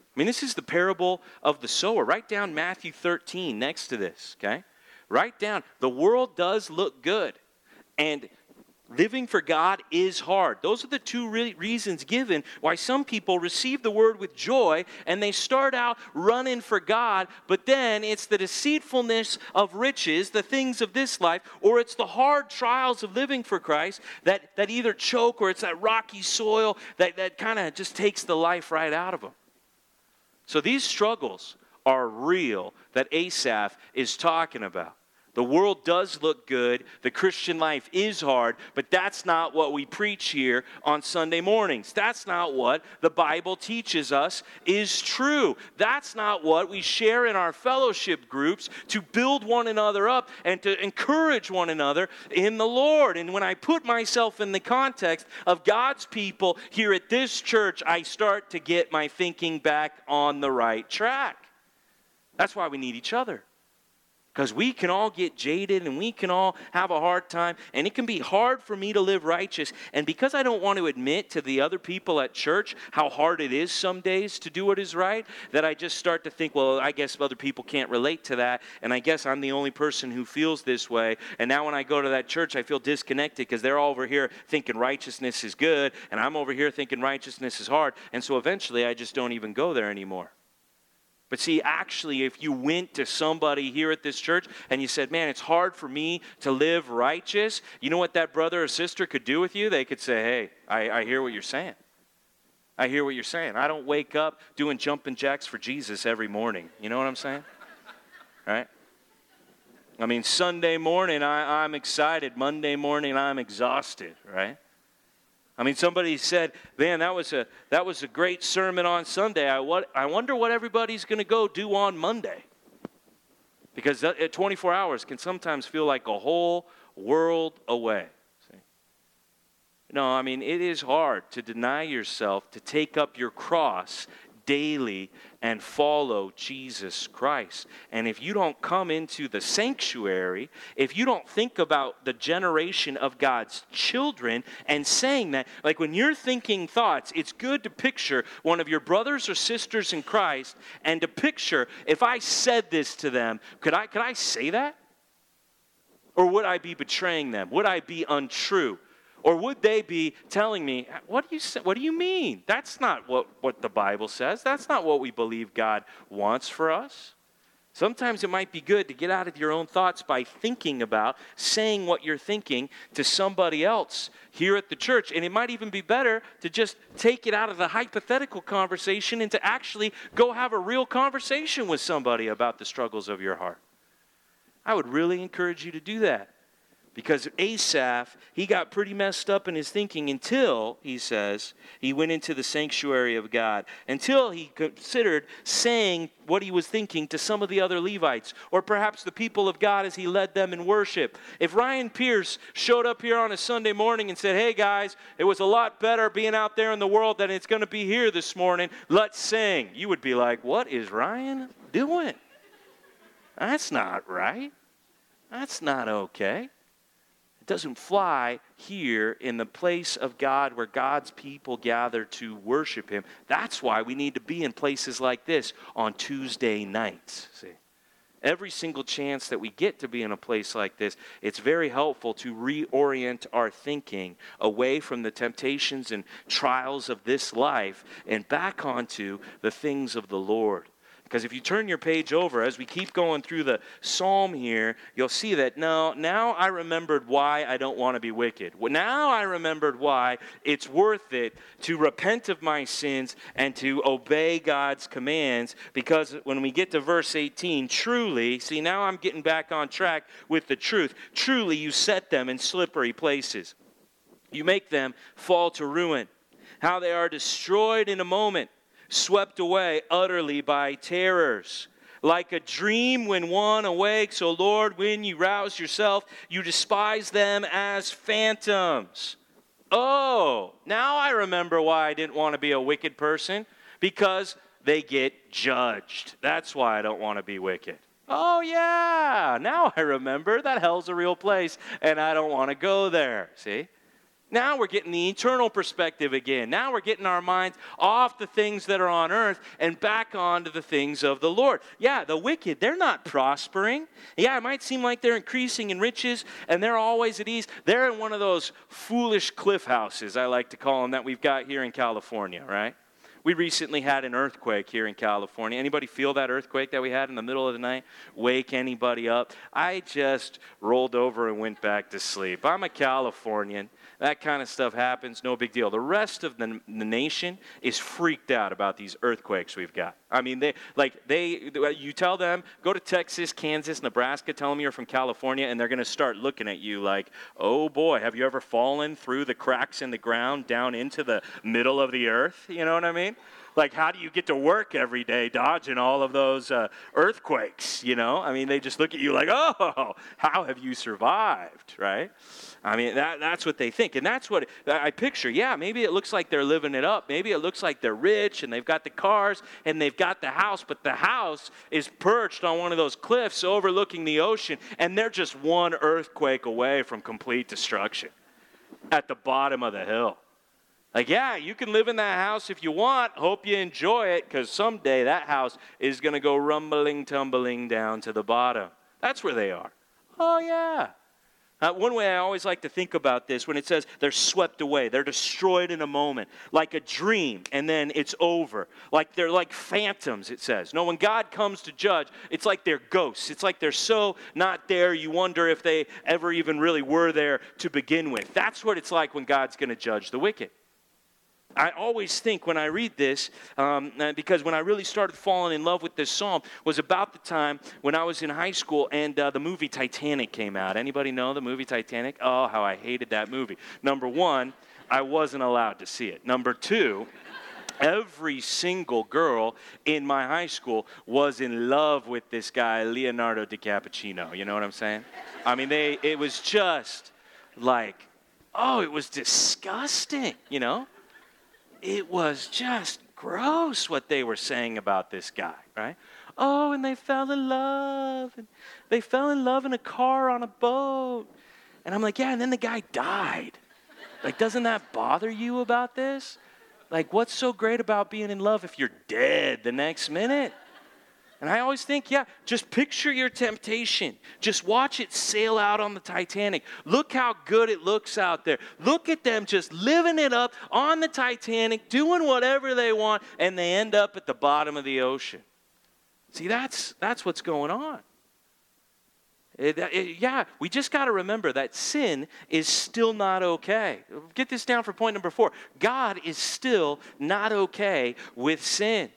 I mean, this is the parable of the sower. Write down Matthew 13 next to this, okay? Write down, the world does look good. And Living for God is hard. Those are the two re- reasons given why some people receive the word with joy and they start out running for God, but then it's the deceitfulness of riches, the things of this life, or it's the hard trials of living for Christ that, that either choke or it's that rocky soil that, that kind of just takes the life right out of them. So these struggles are real that Asaph is talking about. The world does look good. The Christian life is hard, but that's not what we preach here on Sunday mornings. That's not what the Bible teaches us is true. That's not what we share in our fellowship groups to build one another up and to encourage one another in the Lord. And when I put myself in the context of God's people here at this church, I start to get my thinking back on the right track. That's why we need each other. Because we can all get jaded and we can all have a hard time, and it can be hard for me to live righteous. And because I don't want to admit to the other people at church how hard it is some days to do what is right, that I just start to think, well, I guess other people can't relate to that, and I guess I'm the only person who feels this way. And now when I go to that church, I feel disconnected because they're all over here thinking righteousness is good, and I'm over here thinking righteousness is hard. And so eventually I just don't even go there anymore. But see, actually, if you went to somebody here at this church and you said, Man, it's hard for me to live righteous, you know what that brother or sister could do with you? They could say, Hey, I, I hear what you're saying. I hear what you're saying. I don't wake up doing jumping jacks for Jesus every morning. You know what I'm saying? Right? I mean, Sunday morning, I, I'm excited. Monday morning, I'm exhausted, right? I mean, somebody said, "Man, that was a that was a great sermon on Sunday. I what I wonder what everybody's going to go do on Monday." Because at 24 hours can sometimes feel like a whole world away. See? No, I mean, it is hard to deny yourself, to take up your cross daily and follow Jesus Christ. And if you don't come into the sanctuary, if you don't think about the generation of God's children and saying that, like when you're thinking thoughts, it's good to picture one of your brothers or sisters in Christ and to picture if I said this to them, could I, could I say that? Or would I be betraying them? Would I be untrue? Or would they be telling me, what do you, say, what do you mean? That's not what, what the Bible says. That's not what we believe God wants for us. Sometimes it might be good to get out of your own thoughts by thinking about saying what you're thinking to somebody else here at the church. And it might even be better to just take it out of the hypothetical conversation and to actually go have a real conversation with somebody about the struggles of your heart. I would really encourage you to do that. Because Asaph, he got pretty messed up in his thinking until, he says, he went into the sanctuary of God, until he considered saying what he was thinking to some of the other Levites, or perhaps the people of God as he led them in worship. If Ryan Pierce showed up here on a Sunday morning and said, Hey guys, it was a lot better being out there in the world than it's going to be here this morning, let's sing, you would be like, What is Ryan doing? That's not right. That's not okay doesn't fly here in the place of God where God's people gather to worship Him. That's why we need to be in places like this on Tuesday nights. See? Every single chance that we get to be in a place like this, it's very helpful to reorient our thinking away from the temptations and trials of this life and back onto the things of the Lord. Because if you turn your page over, as we keep going through the psalm here, you'll see that no, now I remembered why I don't want to be wicked. Now I remembered why it's worth it to repent of my sins and to obey God's commands. Because when we get to verse 18, truly, see, now I'm getting back on track with the truth. Truly, you set them in slippery places, you make them fall to ruin. How they are destroyed in a moment swept away utterly by terrors. Like a dream when one awakes, O Lord, when you rouse yourself, you despise them as phantoms. Oh, now I remember why I didn't want to be a wicked person because they get judged. That's why I don't want to be wicked. Oh, yeah, now I remember that hell's a real place and I don't want to go there. See? Now we're getting the eternal perspective again. Now we're getting our minds off the things that are on earth and back onto the things of the Lord. Yeah, the wicked, they're not prospering. Yeah, it might seem like they're increasing in riches and they're always at ease. They're in one of those foolish cliff houses, I like to call them, that we've got here in California, right? We recently had an earthquake here in California. Anybody feel that earthquake that we had in the middle of the night? Wake anybody up? I just rolled over and went back to sleep. I'm a Californian. That kind of stuff happens, no big deal. The rest of the, the nation is freaked out about these earthquakes we've got. I mean, they like they you tell them go to Texas, Kansas, Nebraska, tell them you're from California, and they're going to start looking at you like, oh boy, have you ever fallen through the cracks in the ground down into the middle of the earth? You know what I mean? Like how do you get to work every day dodging all of those uh, earthquakes you know i mean they just look at you like oh how have you survived right I mean, that, that's what they think. And that's what I picture. Yeah, maybe it looks like they're living it up. Maybe it looks like they're rich and they've got the cars and they've got the house, but the house is perched on one of those cliffs overlooking the ocean, and they're just one earthquake away from complete destruction at the bottom of the hill. Like, yeah, you can live in that house if you want. Hope you enjoy it because someday that house is going to go rumbling, tumbling down to the bottom. That's where they are. Oh, yeah. Uh, one way I always like to think about this when it says they're swept away, they're destroyed in a moment, like a dream, and then it's over. Like they're like phantoms, it says. No, when God comes to judge, it's like they're ghosts. It's like they're so not there, you wonder if they ever even really were there to begin with. That's what it's like when God's going to judge the wicked. I always think when I read this, um, uh, because when I really started falling in love with this psalm was about the time when I was in high school and uh, the movie Titanic came out. Anybody know the movie Titanic? Oh, how I hated that movie. Number one, I wasn't allowed to see it. Number two, every single girl in my high school was in love with this guy, Leonardo DiCappuccino. You know what I'm saying? I mean, they, it was just like, oh, it was disgusting, you know? It was just gross what they were saying about this guy, right? Oh, and they fell in love. And they fell in love in a car on a boat. And I'm like, yeah, and then the guy died. Like, doesn't that bother you about this? Like, what's so great about being in love if you're dead the next minute? And I always think, yeah, just picture your temptation. Just watch it sail out on the Titanic. Look how good it looks out there. Look at them just living it up on the Titanic, doing whatever they want, and they end up at the bottom of the ocean. See, that's, that's what's going on. Eh, it, it, eh, yeah, we just got to remember that sin is still not okay. Get this down for point number four. God is still not okay with sin.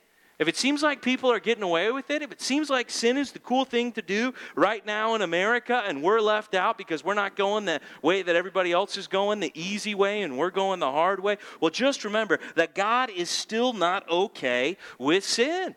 If it seems like people are getting away with it, if it seems like sin is the cool thing to do right now in America and we're left out because we're not going the way that everybody else is going, the easy way, and we're going the hard way, well, just remember that God is still not okay with sin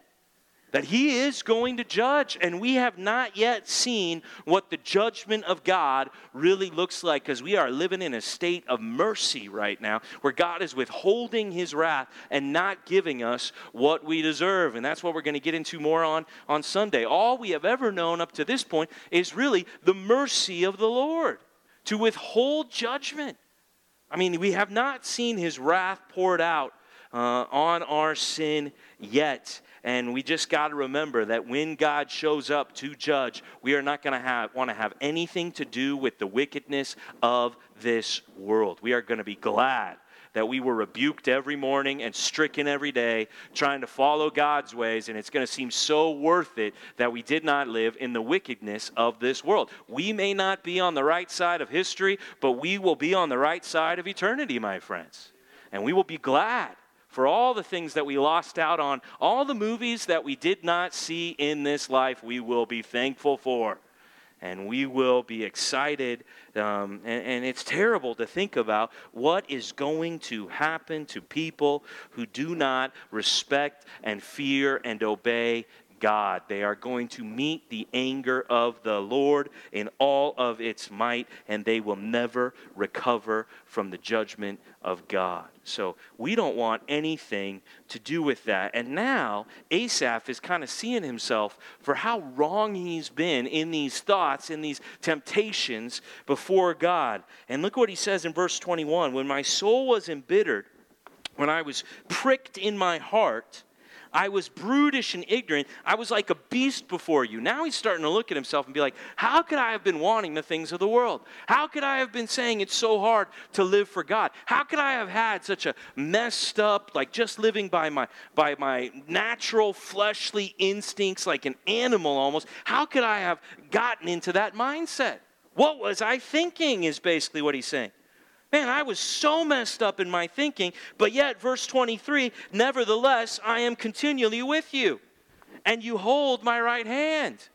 that he is going to judge, and we have not yet seen what the judgment of God really looks like because we are living in a state of mercy right now where God is withholding his wrath and not giving us what we deserve. And that's what we're going to get into more on on Sunday. All we have ever known up to this point is really the mercy of the Lord to withhold judgment. I mean, we have not seen his wrath poured out uh, on our sin yet. And we just got to remember that when God shows up to judge, we are not going to have, want to have anything to do with the wickedness of this world. We are going to be glad that we were rebuked every morning and stricken every day, trying to follow God's ways, and it's going to seem so worth it that we did not live in the wickedness of this world. We may not be on the right side of history, but we will be on the right side of eternity, my friends. And we will be glad for all the things that we lost out on, all the movies that we did not see in this life, we will be thankful for. And we will be excited. Um, and, and it's terrible to think about what is going to happen to people who do not respect and fear and obey God. They are going to meet the anger of the Lord in all of its might, and they will never recover from the judgment of God. So we don't want anything to do with that. And now Asaph is kind of seeing himself for how wrong he's been in these thoughts, in these temptations before God. And look what he says in verse 21 When my soul was embittered, when I was pricked in my heart, I was brutish and ignorant. I was like a beast before you. Now he's starting to look at himself and be like, How could I have been wanting the things of the world? How could I have been saying it's so hard to live for God? How could I have had such a messed up, like just living by my by my natural fleshly instincts like an animal almost? How could I have gotten into that mindset? What was I thinking is basically what he's saying. Man, I was so messed up in my thinking, but yet, verse 23 Nevertheless, I am continually with you, and you hold my right hand.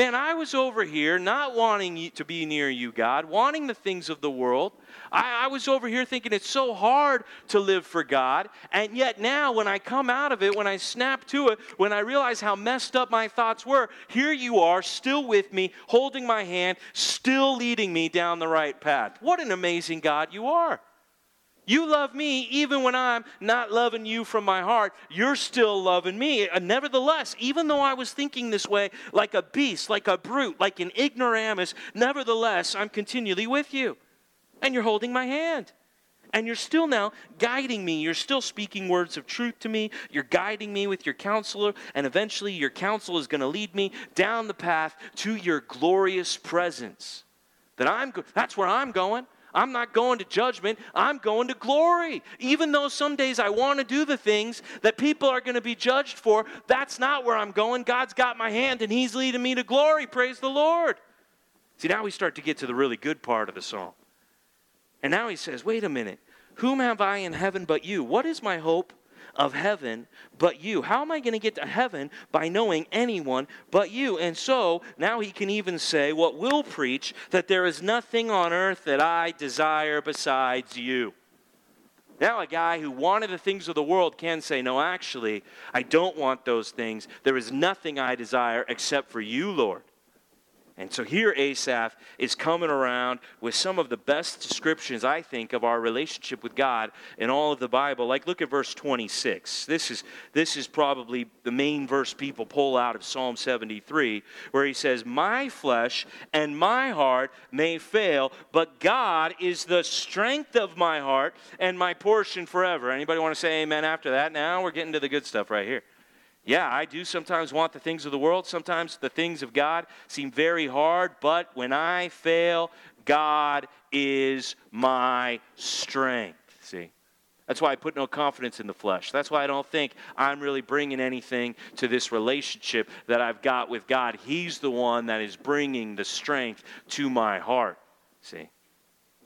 Man, I was over here not wanting to be near you, God, wanting the things of the world. I, I, was over here thinking it's so hard to live for God. And yet now, when I come out of it, when I snap to it, when I realize how messed up my thoughts were, here you are, still with me, holding my hand, still leading me down the right path. What an amazing God you are. You love me even when I'm not loving you from my heart. You're still loving me. And nevertheless, even though I was thinking this way like a beast, like a brute, like an ignoramus, nevertheless, I'm continually with you. And you're holding my hand. And you're still now guiding me. You're still speaking words of truth to me. You're guiding me with your counselor. And eventually, your counsel is going to lead me down the path to your glorious presence. That I'm, that's where I'm going. I'm not going to judgment, I'm going to glory. Even though some days I want to do the things that people are going to be judged for, that's not where I'm going. God's got my hand and He's leading me to glory. Praise the Lord. See, now we start to get to the really good part of the song. And now he says, wait a minute. Whom have I in heaven but you? What is my hope of heaven but you. How am I going to get to heaven by knowing anyone but you? And so now he can even say what we'll preach that there is nothing on earth that I desire besides you. Now, a guy who wanted the things of the world can say, No, actually, I don't want those things. There is nothing I desire except for you, Lord. And so here Asaph is coming around with some of the best descriptions, I think, of our relationship with God in all of the Bible. Like, look at verse 26. This is, this is probably the main verse people pull out of Psalm 73, where he says, My flesh and my heart may fail, but God is the strength of my heart and my portion forever. Anybody want to say amen after that? Now we're getting to the good stuff right here. Yeah, I do sometimes want the things of the world. Sometimes the things of God seem very hard, but when I fail, God is my strength. See? That's why I put no confidence in the flesh. That's why I don't think I'm really bringing anything to this relationship that I've got with God. He's the one that is bringing the strength to my heart. See?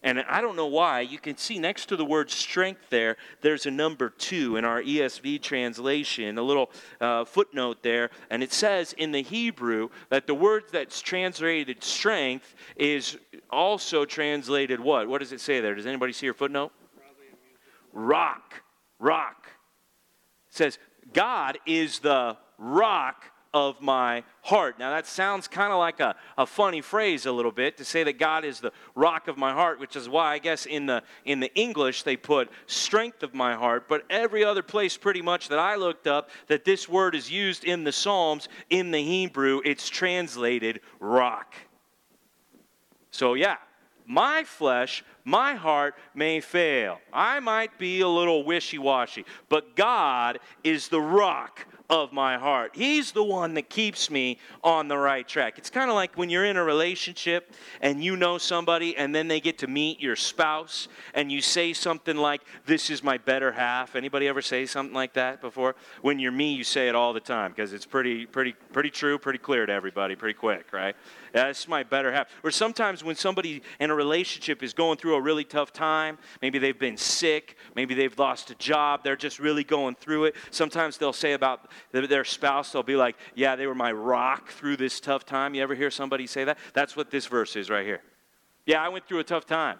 And I don't know why. You can see next to the word strength there, there's a number two in our ESV translation, a little uh, footnote there. And it says in the Hebrew that the word that's translated strength is also translated what? What does it say there? Does anybody see your footnote? Rock. Rock. It says, God is the rock of my heart. Now, that sounds kind of like a, a funny phrase a little bit to say that God is the rock of my heart, which is why I guess in the, in the English they put strength of my heart. But every other place, pretty much, that I looked up that this word is used in the Psalms, in the Hebrew, it's translated rock. So, yeah, my flesh, my heart may fail. I might be a little wishy washy, but God is the rock of my heart. He's the one that keeps me on the right track. It's kind of like when you're in a relationship and you know somebody and then they get to meet your spouse and you say something like, "This is my better half." Anybody ever say something like that before? When you're me, you say it all the time because it's pretty pretty pretty true, pretty clear to everybody, pretty quick, right? That's my better half. Or sometimes when somebody in a relationship is going through a really tough time, maybe they've been sick, maybe they've lost a job, they're just really going through it. Sometimes they'll say about their spouse, they'll be like, Yeah, they were my rock through this tough time. You ever hear somebody say that? That's what this verse is right here. Yeah, I went through a tough time.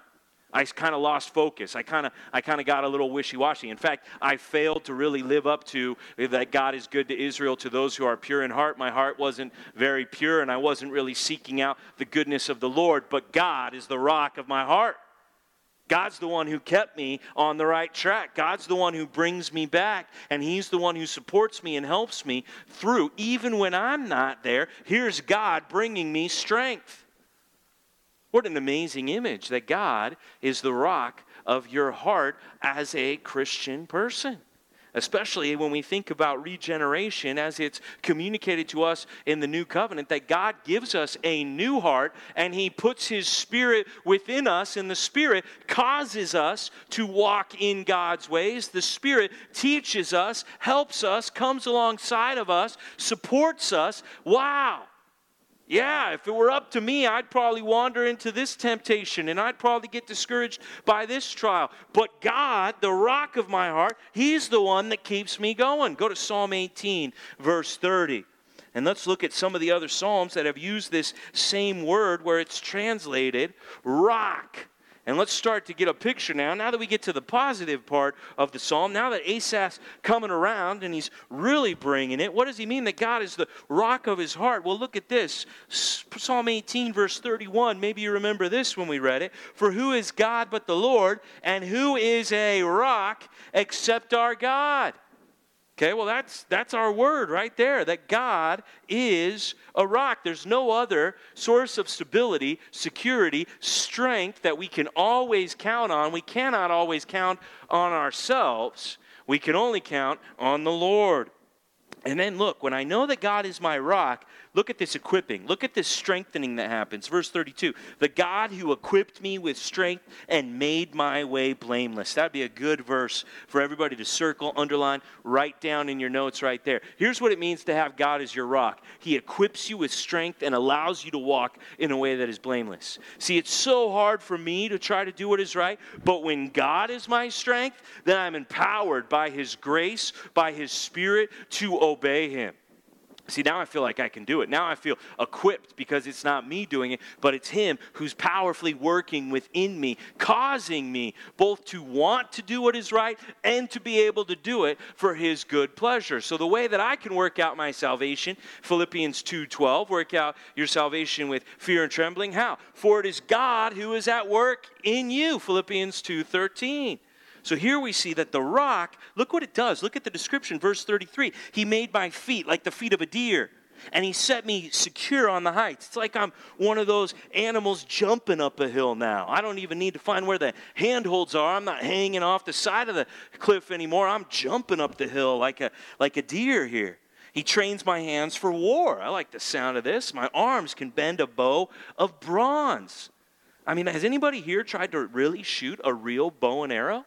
I kind of lost focus. I kind of I kind of got a little wishy-washy. In fact, I failed to really live up to that God is good to Israel to those who are pure in heart. My heart wasn't very pure and I wasn't really seeking out the goodness of the Lord, but God is the rock of my heart. God's the one who kept me on the right track. God's the one who brings me back, and He's the one who supports me and helps me through. Even when I'm not there, here's God bringing me strength. What an amazing image that God is the rock of your heart as a Christian person. Especially when we think about regeneration as it's communicated to us in the new covenant, that God gives us a new heart and He puts His Spirit within us, and the Spirit causes us to walk in God's ways. The Spirit teaches us, helps us, comes alongside of us, supports us. Wow! Yeah, if it were up to me, I'd probably wander into this temptation and I'd probably get discouraged by this trial. But God, the rock of my heart, He's the one that keeps me going. Go to Psalm 18, verse 30. And let's look at some of the other Psalms that have used this same word where it's translated rock. And let's start to get a picture now. Now that we get to the positive part of the psalm, now that Asaph's coming around and he's really bringing it, what does he mean that God is the rock of his heart? Well, look at this Psalm 18, verse 31. Maybe you remember this when we read it. For who is God but the Lord, and who is a rock except our God? Okay, well, that's, that's our word right there that God is a rock. There's no other source of stability, security, strength that we can always count on. We cannot always count on ourselves, we can only count on the Lord. And then look, when I know that God is my rock, look at this equipping. Look at this strengthening that happens. Verse 32 The God who equipped me with strength and made my way blameless. That'd be a good verse for everybody to circle, underline, write down in your notes right there. Here's what it means to have God as your rock He equips you with strength and allows you to walk in a way that is blameless. See, it's so hard for me to try to do what is right, but when God is my strength, then I'm empowered by His grace, by His Spirit to obey him. See, now I feel like I can do it. Now I feel equipped because it's not me doing it, but it's Him who's powerfully working within me, causing me both to want to do what is right and to be able to do it for His good pleasure. So the way that I can work out my salvation, Philippians 2:12, work out your salvation with fear and trembling. How? For it is God who is at work in you, Philippians 2:13. So here we see that the rock, look what it does. Look at the description, verse 33. He made my feet like the feet of a deer, and he set me secure on the heights. It's like I'm one of those animals jumping up a hill now. I don't even need to find where the handholds are. I'm not hanging off the side of the cliff anymore. I'm jumping up the hill like a, like a deer here. He trains my hands for war. I like the sound of this. My arms can bend a bow of bronze. I mean, has anybody here tried to really shoot a real bow and arrow?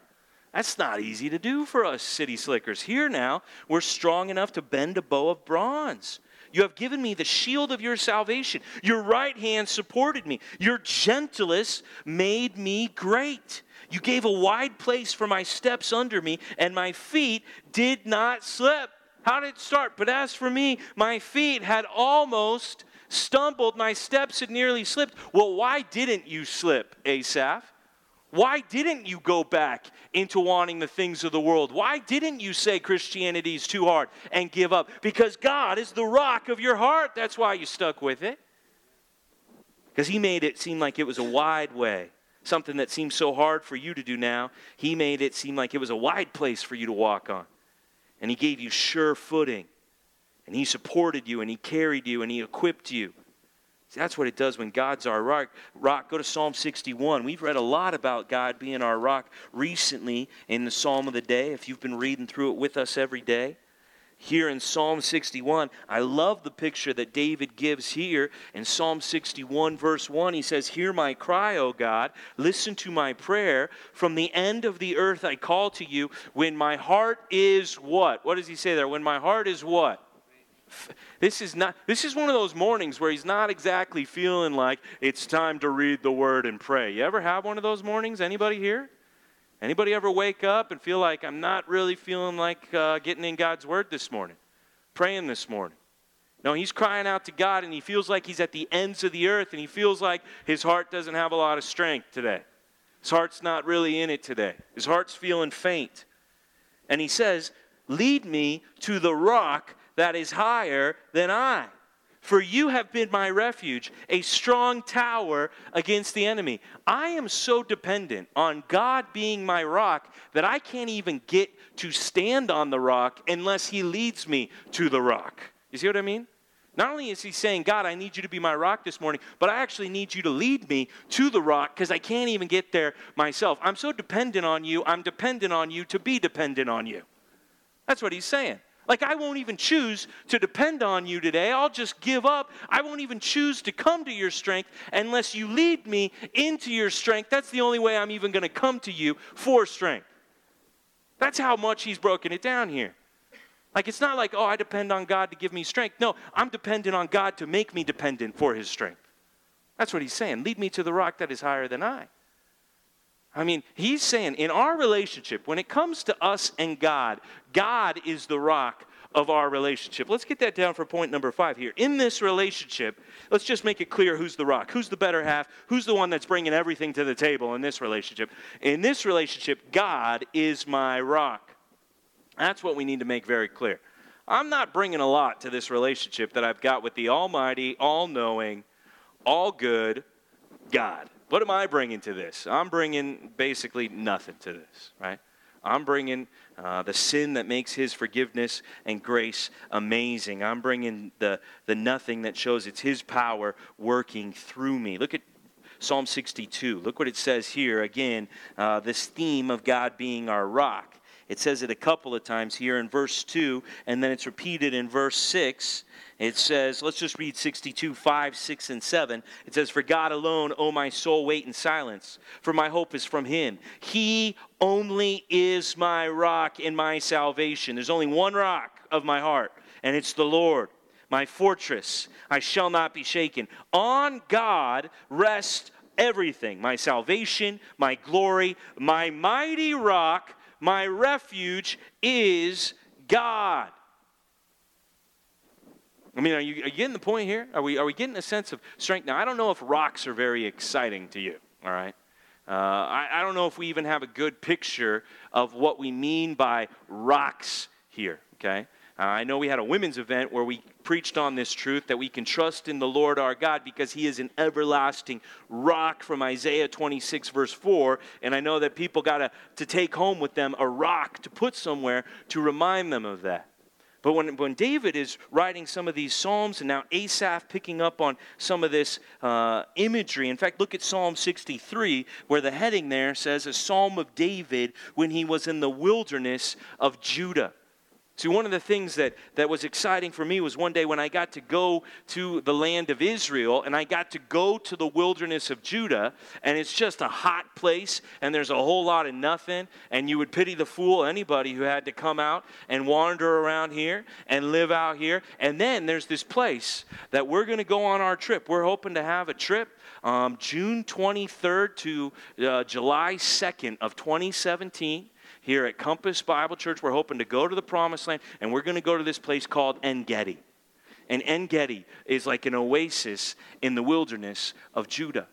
That's not easy to do for us city slickers. Here now, we're strong enough to bend a bow of bronze. You have given me the shield of your salvation. Your right hand supported me. Your gentleness made me great. You gave a wide place for my steps under me, and my feet did not slip. How did it start? But as for me, my feet had almost stumbled. My steps had nearly slipped. Well, why didn't you slip, Asaph? Why didn't you go back into wanting the things of the world? Why didn't you say Christianity is too hard and give up? Because God is the rock of your heart. That's why you stuck with it. Because He made it seem like it was a wide way. Something that seems so hard for you to do now, He made it seem like it was a wide place for you to walk on. And He gave you sure footing. And He supported you and He carried you and He equipped you. See, that's what it does when God's our rock. rock. Go to Psalm 61. We've read a lot about God being our rock recently in the Psalm of the Day, if you've been reading through it with us every day. here in Psalm 61. I love the picture that David gives here in Psalm 61, verse 1. He says, Hear my cry, O God, listen to my prayer. From the end of the earth I call to you when my heart is what? What does he say there? When my heart is what? This is not this is one of those mornings where he's not exactly feeling like it's time to read the word and pray. You ever have one of those mornings? Anybody here? Anybody ever wake up and feel like I'm not really feeling like uh, getting in God's Word this morning, praying this morning? No, he's crying out to God and he feels like he's at the ends of the earth and he feels like his heart doesn't have a lot of strength today. His heart's not really in it today. His heart's feeling faint. And he says, Lead me to the rock that is higher than I. For you have been my refuge, a strong tower against the enemy. I am so dependent on God being my rock that I can't even get to stand on the rock unless He leads me to the rock. You see what I mean? Not only is he saying, God, I need you to be my rock this morning, but I actually need you to lead me to the rock because I can't even get there myself. I'm so dependent on you, I'm dependent on you to be dependent on you. That's what he's saying. Like, I won't even choose to depend on you today. I'll just give up. I won't even choose to come to your strength unless you lead me into your strength. That's the only way I'm even going to come to you for strength. That's how much he's broken it down here. Like, it's not like, oh, I depend on God to give me strength. No, I'm dependent on God to make me dependent for his strength. That's what he's saying. Lead me to the rock that is higher than I. I mean, he's saying in our relationship, when it comes to us and God, God is the rock of our relationship. Let's get that down for point number five here. In this relationship, let's just make it clear who's the rock, who's the better half, who's the one that's bringing everything to the table in this relationship. In this relationship, God is my rock. That's what we need to make very clear. I'm not bringing a lot to this relationship that I've got with the Almighty, all knowing, all good God. What am I bringing to this? I'm bringing basically nothing to this, right? I'm bringing uh, the sin that makes his forgiveness and grace amazing. I'm bringing the, the nothing that shows it's his power working through me. Look at Psalm 62. Look what it says here. Again, uh, this theme of God being our rock. It says it a couple of times here in verse 2, and then it's repeated in verse 6. It says, let's just read 62, 5, 6, and 7. It says, For God alone, O my soul, wait in silence, for my hope is from him. He only is my rock and my salvation. There's only one rock of my heart, and it's the Lord, my fortress. I shall not be shaken. On God rest everything my salvation, my glory, my mighty rock, my refuge is God. I mean, are you, are you getting the point here? Are we, are we getting a sense of strength? Now, I don't know if rocks are very exciting to you, all right? Uh, I, I don't know if we even have a good picture of what we mean by rocks here, okay? Uh, I know we had a women's event where we preached on this truth that we can trust in the Lord our God because he is an everlasting rock from Isaiah 26, verse 4. And I know that people got to, take home with them a rock to put somewhere to remind them of that. But when, when David is writing some of these Psalms, and now Asaph picking up on some of this uh, imagery, in fact, look at Psalm 63, where the heading there says, A Psalm of David when he was in the wilderness of Judah. See, one of the things that, that was exciting for me was one day when I got to go to the land of Israel and I got to go to the wilderness of Judah, and it's just a hot place and there's a whole lot of nothing, and you would pity the fool, anybody who had to come out and wander around here and live out here. And then there's this place that we're going to go on our trip. We're hoping to have a trip um, June 23rd to uh, July 2nd of 2017 here at Compass Bible Church. We're hoping to go to the promised land, and we're going to go to this place called En Gedi. And En Gedi is like an oasis in the wilderness of Judah.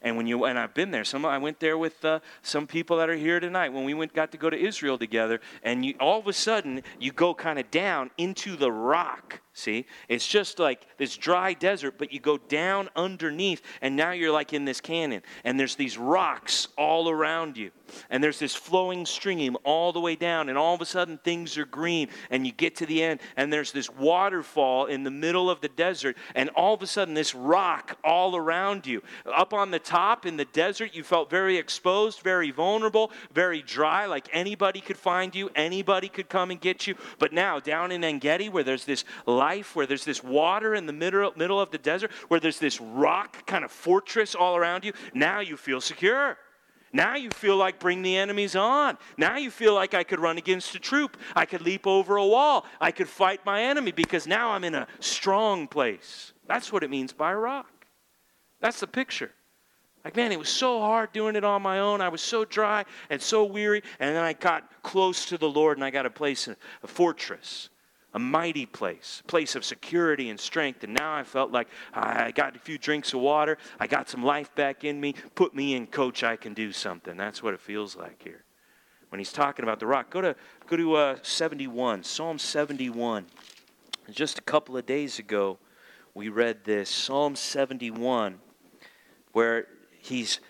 And when you and I've been there. Some I went there with uh, some people that are here tonight. When we went, got to go to Israel together, and you, all of a sudden you go kind of down into the rock See? It's just like this dry desert, but you go down underneath, and now you're like in this canyon, and there's these rocks all around you, and there's this flowing stream all the way down, and all of a sudden things are green, and you get to the end, and there's this waterfall in the middle of the desert, and all of a sudden this rock all around you. Up on the top in the desert, you felt very exposed, very vulnerable, very dry, like anybody could find you, anybody could come and get you. But now, down in Engedi, where there's this life, where there's this water in the middle, middle of the desert, where there's this rock kind of fortress all around you, now you feel secure. Now you feel like bring the enemies on. Now you feel like I could run against a troop. I could leap over a wall. I could fight my enemy because now I'm in a strong place. That's what it means by rock. That's the picture. Like, man, it was so hard doing it on my own. I was so dry and so weary. And then I got close to the Lord and I got a place, a fortress a mighty place, place of security and strength. And now I felt like I got a few drinks of water, I got some life back in me. Put me in, coach, I can do something. That's what it feels like here. When he's talking about the rock, go to, go to uh, 71, Psalm 71. Just a couple of days ago, we read this, Psalm 71, where he's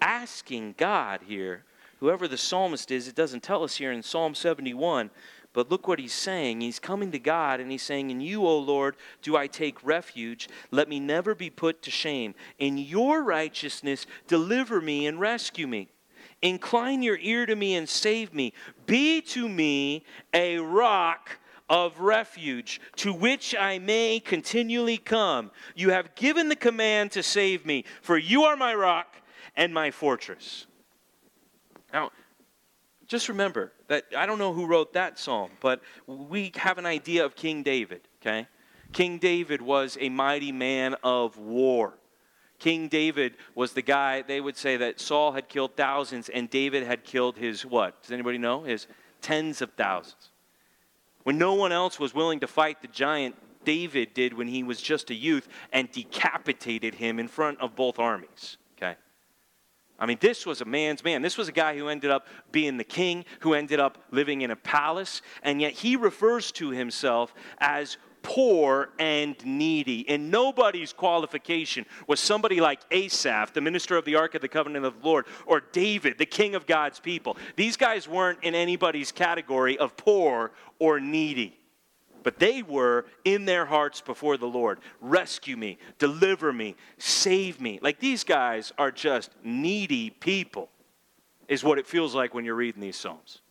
asking God here, whoever the psalmist is, it doesn't tell us here in Psalm 71, but look what he's saying. He's coming to God and he's saying, In you, O Lord, do I take refuge. Let me never be put to shame. In your righteousness, deliver me and rescue me. Incline your ear to me and save me. Be to me a rock of refuge to which I may continually come. You have given the command to save me, for you are my rock and my fortress. Now, just remember that I don't know who wrote that psalm, but we have an idea of King David, okay? King David was a mighty man of war. King David was the guy, they would say that Saul had killed thousands and David had killed his what? Does anybody know? His tens of thousands. When no one else was willing to fight the giant, David did when he was just a youth and decapitated him in front of both armies. I mean, this was a man's man. This was a guy who ended up being the king, who ended up living in a palace, and yet he refers to himself as poor and needy. And nobody's qualification was somebody like Asaph, the minister of the Ark of the Covenant of the Lord, or David, the king of God's people. These guys weren't in anybody's category of poor or needy but they were in their hearts before the Lord. Rescue me, deliver me, save me. Like these guys are just needy people, is what it feels like when you're reading these Psalms.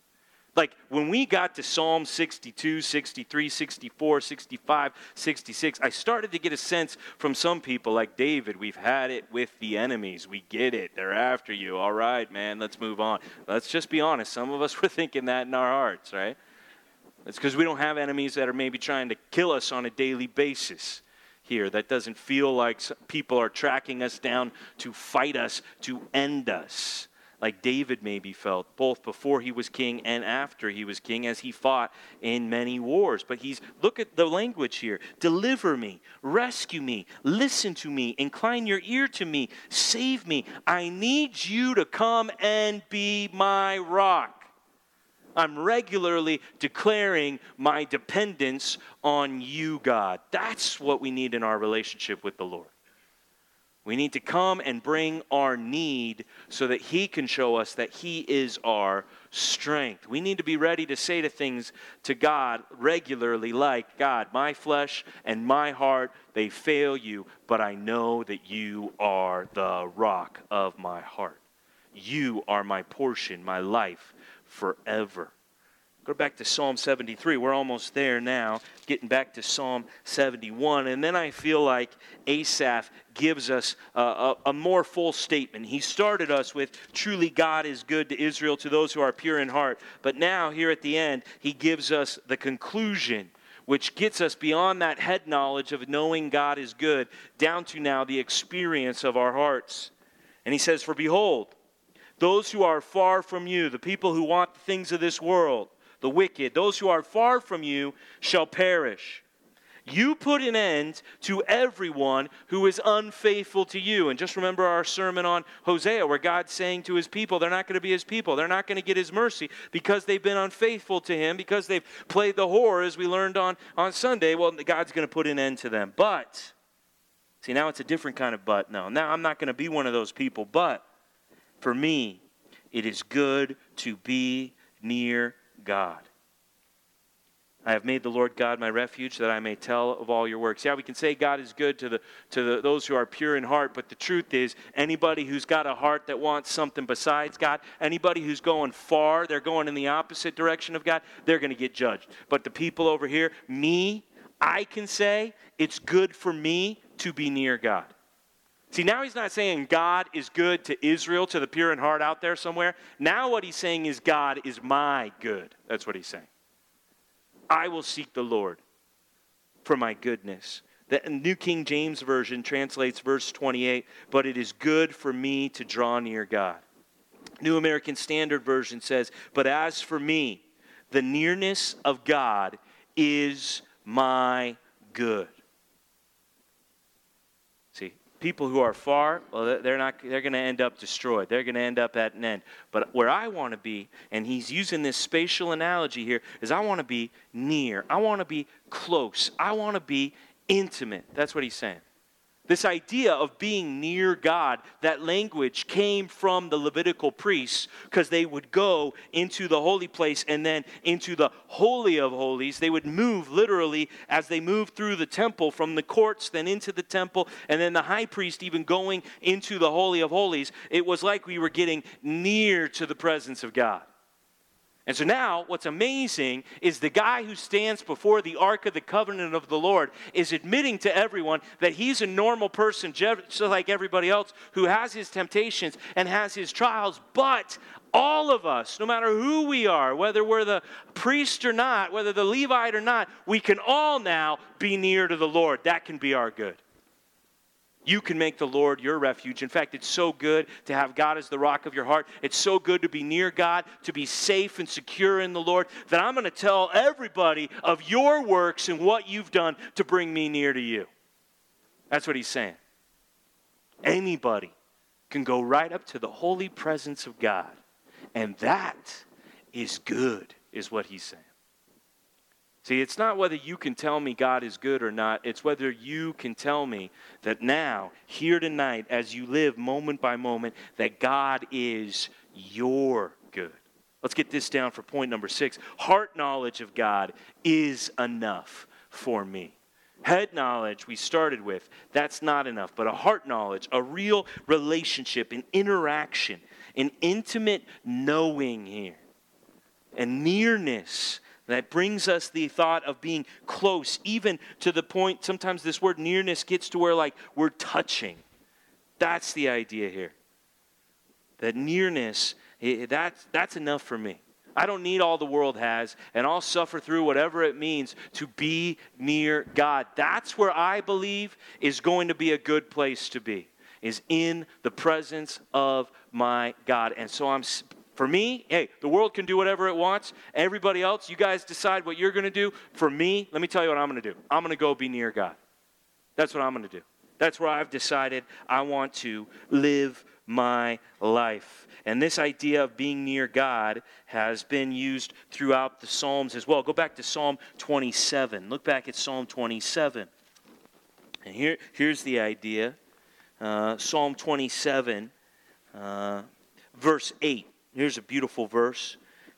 Like when we got to Psalm 62, 63, 64, 65, 66, I started to get a sense from some people like David, we've had it with the enemies. We get it. They're after you. All right, man, let's move on. Let's just be honest. Some of us were thinking that in our hearts, right? It's because we don't have enemies that are maybe trying to kill us on a daily basis here. That doesn't feel like people are tracking us down to fight us, to end us. Like David maybe felt, both before he was king and after he was king, as he fought in many wars. But he's, look at the language here deliver me, rescue me, listen to me, incline your ear to me, save me. I need you to come and be my rock. I'm regularly declaring my dependence on you, God. That's what we need in our relationship with the Lord. We need to come and bring our need so that He can show us that He is our strength. We need to be ready to say to things to God regularly, like, God, my flesh and my heart, they fail you, but I know that you are the rock of my heart. You are my portion, my life, forever. Go back to Psalm 73. We're almost there now, getting back to Psalm 71. And then I feel like Asaph gives us a, a, a, more full statement. He started us with, Truly God is good to Israel, to those who are pure in heart. But now, here at the end, he gives us the conclusion, which gets us beyond that head knowledge of knowing God is good, down to now the experience of our hearts. And he says, For behold, those who are far from you, the people who want the things of this world, the wicked, those who are far from you, shall perish. You put an end to everyone who is unfaithful to you. And just remember our sermon on Hosea, where God's saying to his people, they're not going to be his people. They're not going to get his mercy because they've been unfaithful to him, because they've played the whore, as we learned on, on Sunday. Well, God's going to put an end to them. But, see, now it's a different kind of but. No, now I'm not going to be one of those people. But for me, it is good to be near God. I have made the Lord God my refuge that I may tell of all your works. Yeah, we can say God is good to, the, to the, those who are pure in heart, but the truth is, anybody who's got a heart that wants something besides God, anybody who's going far, they're going in the opposite direction of God, they're going to get judged. But the people over here, me, I can say it's good for me to be near God. See, now he's not saying God is good to Israel, to the pure in heart out there somewhere. Now what he's saying is God is my good. That's what he's saying. I will seek the Lord for my goodness. The New King James Version translates verse 28, but it is good for me to draw near God. New American Standard Version says, but as for me, the nearness of God is my good people who are far, well, they're not. They're going to end up destroyed. They're going to end up at an end. But where I want to be, and he's using this spatial analogy here, is I want to be near. I want to be close. I want to be intimate. That's what he's saying. This idea of being near God, that language came from the Levitical priests because they would go into the holy place and then into the Holy of Holies. They would move literally as they moved through the temple from the courts, then into the temple, and then the high priest even going into the Holy of Holies. It was like we were getting near to the presence of God. And so now, what's amazing is the guy who stands before the Ark of the Covenant of the Lord is admitting to everyone that he's a normal person, just like everybody else, who has his temptations and has his trials. But all of us, no matter who we are, whether we're the priest or not, whether the Levite or not, we can all now be near to the Lord. That can be our good. You can make the Lord your refuge. In fact, it's so good to have God as the rock of your heart. It's so good to be near God, to be safe and secure in the Lord, that I'm going to tell everybody of your works and what you've done to bring me near to you. That's what he's saying. Anybody can go right up to the holy presence of God, and that is good, is what he's saying. See, it's not whether you can tell me God is good or not, it's whether you can tell me that now, here tonight, as you live moment by moment, that God is your good. Let's get this down for point number six. Heart knowledge of God is enough for me. Head knowledge, we started with, that's not enough, but a heart knowledge, a real relationship, an interaction, an intimate knowing here, and nearness that brings us the thought of being close, even to the point, sometimes this word nearness gets to where like we're touching. That's the idea here. That nearness, that's, that's enough for me. I don't need all the world has, and I'll suffer through whatever it means to be near God. That's where I believe is going to be a good place to be, is in the presence of my God. And so I'm for me, hey, the world can do whatever it wants. Everybody else, you guys decide what you're going to do. For me, let me tell you what I'm going to do. I'm going to go be near God. That's what I'm going to do. That's where I've decided I want to live my life. And this idea of being near God has been used throughout the Psalms as well. Go back to Psalm 27. Look back at Psalm 27. And here, here's the idea uh, Psalm 27, uh, verse 8. Here's a beautiful verse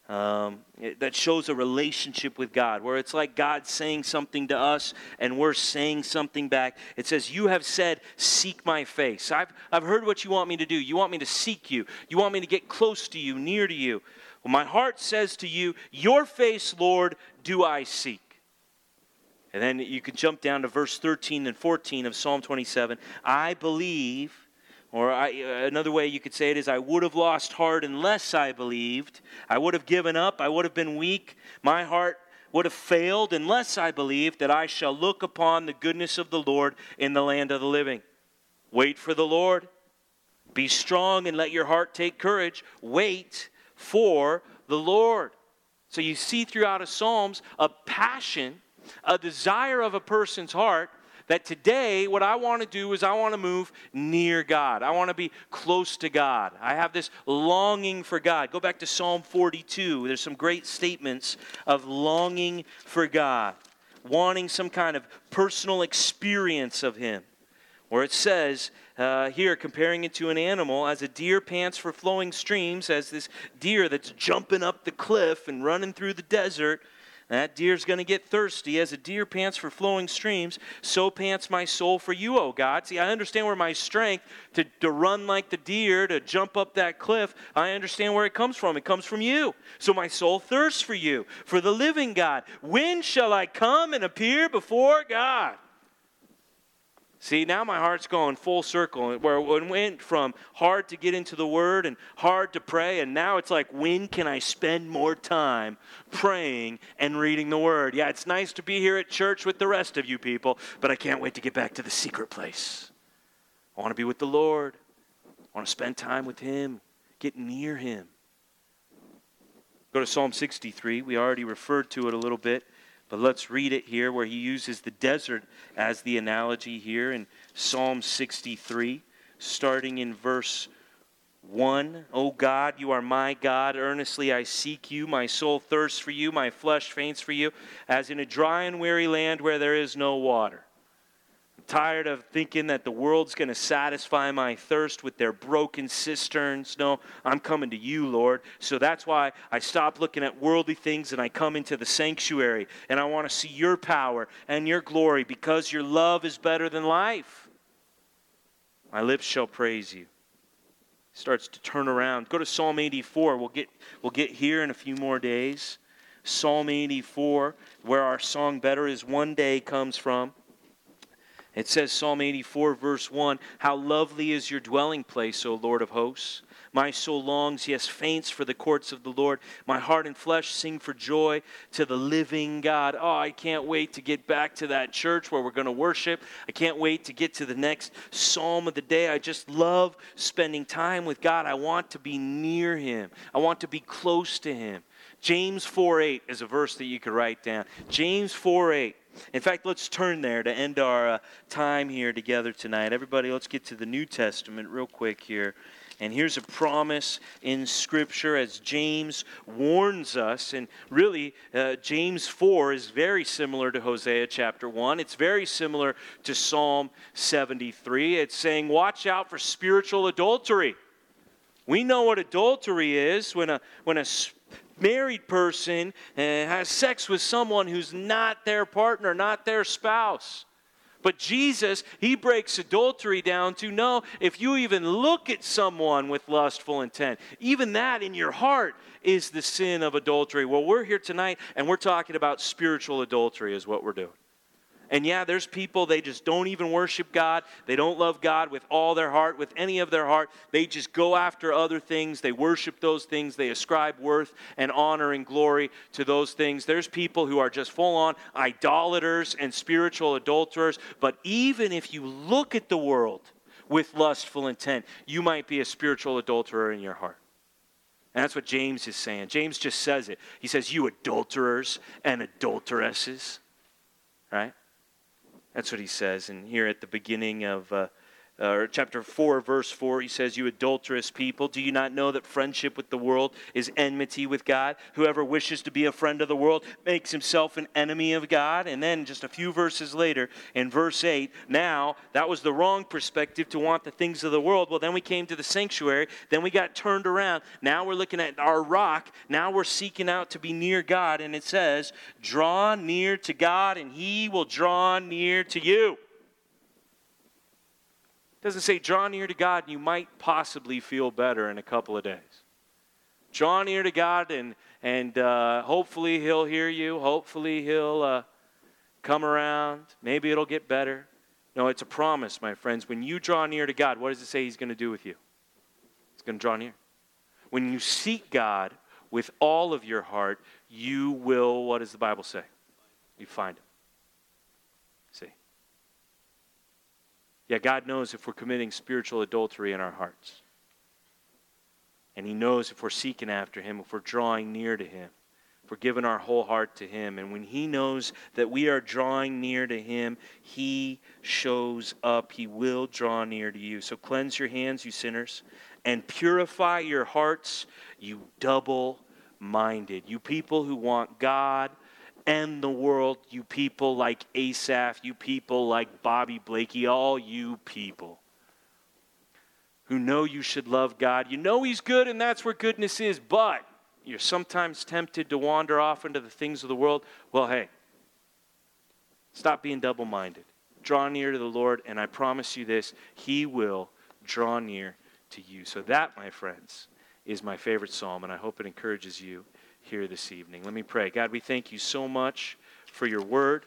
um, that shows a relationship with God, where it's like God saying something to us and we're saying something back. It says, You have said, Seek my face. I've, I've heard what you want me to do. You want me to seek you, you want me to get close to you, near to you. Well, my heart says to you, Your face, Lord, do I seek. And then you can jump down to verse 13 and 14 of Psalm 27. I believe or I, uh, another way you could say it is, I would have lost heart unless I believed. I would have given up. I would have been weak. My heart would have failed unless I believed that I shall look upon the goodness of the Lord in the land of the living. Wait for the Lord. Be strong and let your heart take courage. Wait for the Lord. So you see throughout the Psalms a passion a desire of a person's heart that today what I want to do is I want to move near God. I want to be close to God. I have this longing for God. Go back to Psalm 42. There's some great statements of longing for God, wanting some kind of personal experience of Him. Where it says uh, here, comparing it to an animal, as a deer pants for flowing streams, as this deer that's jumping up the cliff and running through the desert, that deer's going to get thirsty. As a deer pants for flowing streams, so pants my soul for you, O God. See, I understand where my strength to, to run like the deer, to jump up that cliff, I understand where it comes from. It comes from you. So my soul thirsts for you, for the living God. When shall I come and appear before God? See, now my heart's going full circle, where it went from hard to get into the Word and hard to pray, and now it's like, when can I spend more time praying and reading the Word? Yeah, it's nice to be here at church with the rest of you people, but I can't wait to get back to the secret place. I want to be with the Lord. I want to spend time with Him, get near Him. Go to Psalm 63. We already referred to it a little bit. But let's read it here where he uses the desert as the analogy here in Psalm 63, starting in verse 1. O God, you are my God. Earnestly I seek you. My soul thirsts for you. My flesh faints for you, as in a dry and weary land where there is no water tired of thinking that the world's going to satisfy my thirst with their broken cisterns. No, I'm coming to you, Lord. So that's why I stop looking at worldly things and I come into the sanctuary and I want to see your power and your glory because your love is better than life. My lips shall praise you. Starts to turn around. Go to Psalm 84. We'll get, we'll get here in a few more days. Psalm 84, where our song Better is One Day comes from. It says, Psalm 84, verse 1 How lovely is your dwelling place, O Lord of hosts! My soul longs, yes, faints for the courts of the Lord. My heart and flesh sing for joy to the living God. Oh, I can't wait to get back to that church where we're going to worship. I can't wait to get to the next psalm of the day. I just love spending time with God. I want to be near Him, I want to be close to Him. James 4 8 is a verse that you could write down. James 4 8. In fact, let's turn there to end our uh, time here together tonight. Everybody, let's get to the New Testament real quick here. And here's a promise in Scripture as James warns us. And really, uh, James 4 is very similar to Hosea chapter 1. It's very similar to Psalm 73. It's saying, Watch out for spiritual adultery. We know what adultery is when a, when a married person has sex with someone who's not their partner, not their spouse. But Jesus, he breaks adultery down to no, if you even look at someone with lustful intent, even that in your heart is the sin of adultery. Well, we're here tonight and we're talking about spiritual adultery, is what we're doing. And yeah, there's people, they just don't even worship God. They don't love God with all their heart, with any of their heart. They just go after other things. They worship those things. They ascribe worth and honor and glory to those things. There's people who are just full on idolaters and spiritual adulterers. But even if you look at the world with lustful intent, you might be a spiritual adulterer in your heart. And that's what James is saying. James just says it. He says, You adulterers and adulteresses, right? That's what he says. And here at the beginning of uh, uh, chapter 4, verse 4, he says, You adulterous people, do you not know that friendship with the world is enmity with God? Whoever wishes to be a friend of the world makes himself an enemy of God. And then just a few verses later, in verse 8, now that was the wrong perspective to want the things of the world. Well, then we came to the sanctuary. Then we got turned around. Now we're looking at our rock. Now we're seeking out to be near God. And it says, Draw near to God, and he will draw near to you. Doesn't say draw near to God and you might possibly feel better in a couple of days. Draw near to God and, and uh, hopefully He'll hear you. Hopefully He'll uh, come around. Maybe it'll get better. No, it's a promise, my friends. When you draw near to God, what does it say He's going to do with you? He's going to draw near. When you seek God with all of your heart, you will, what does the Bible say? You find Him. Yeah, God knows if we're committing spiritual adultery in our hearts. And He knows if we're seeking after Him, if we're drawing near to Him, for giving our whole heart to Him. And when He knows that we are drawing near to Him, He shows up. He will draw near to you. So cleanse your hands, you sinners, and purify your hearts, you double minded. You people who want God and the world, you people like Asaph, you people like Bobby Blakey, all you people who know you should love God. You know He's good, and that's where goodness is, but you're sometimes tempted to wander off into the things of the world, well, hey, stop being double minded. Draw near to the Lord, and I promise you this He will draw near to you. So, that, my friends, is my favorite psalm, and I hope it encourages you here this evening. Let me pray. God, we thank you so much for your word.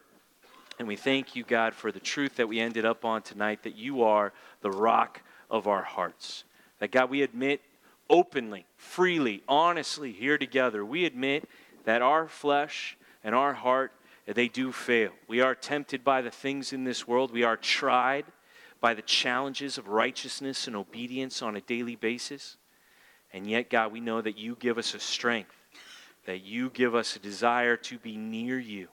And we thank you, God, for the truth that we ended up on tonight that you are the rock of our hearts. That, God, we admit openly, freely, honestly here together, we admit that our flesh and our heart, they do fail. We are tempted by the things in this world. We are tried by the challenges of righteousness and obedience on a daily basis. And yet, God, we know that you give us a strength, that you give us a desire to be near you.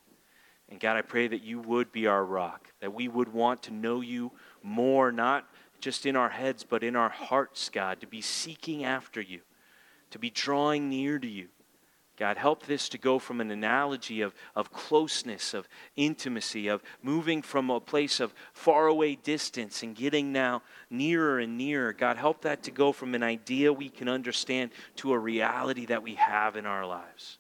And God, I pray that you would be our rock, that we would want to know you more, not just in our heads, but in our hearts, God, to be seeking after you, to be drawing near to you. God, help this to go from an analogy of, of closeness, of intimacy, of moving from a place of faraway distance and getting now nearer and nearer. God, help that to go from an idea we can understand to a reality that we have in our lives.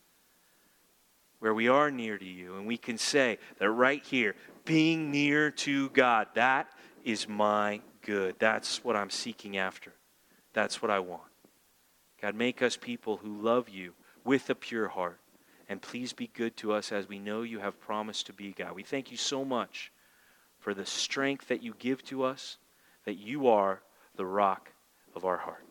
Where we are near to you, and we can say that right here, being near to God, that is my good. That's what I'm seeking after. That's what I want. God, make us people who love you with a pure heart. And please be good to us as we know you have promised to be, God. We thank you so much for the strength that you give to us, that you are the rock of our heart.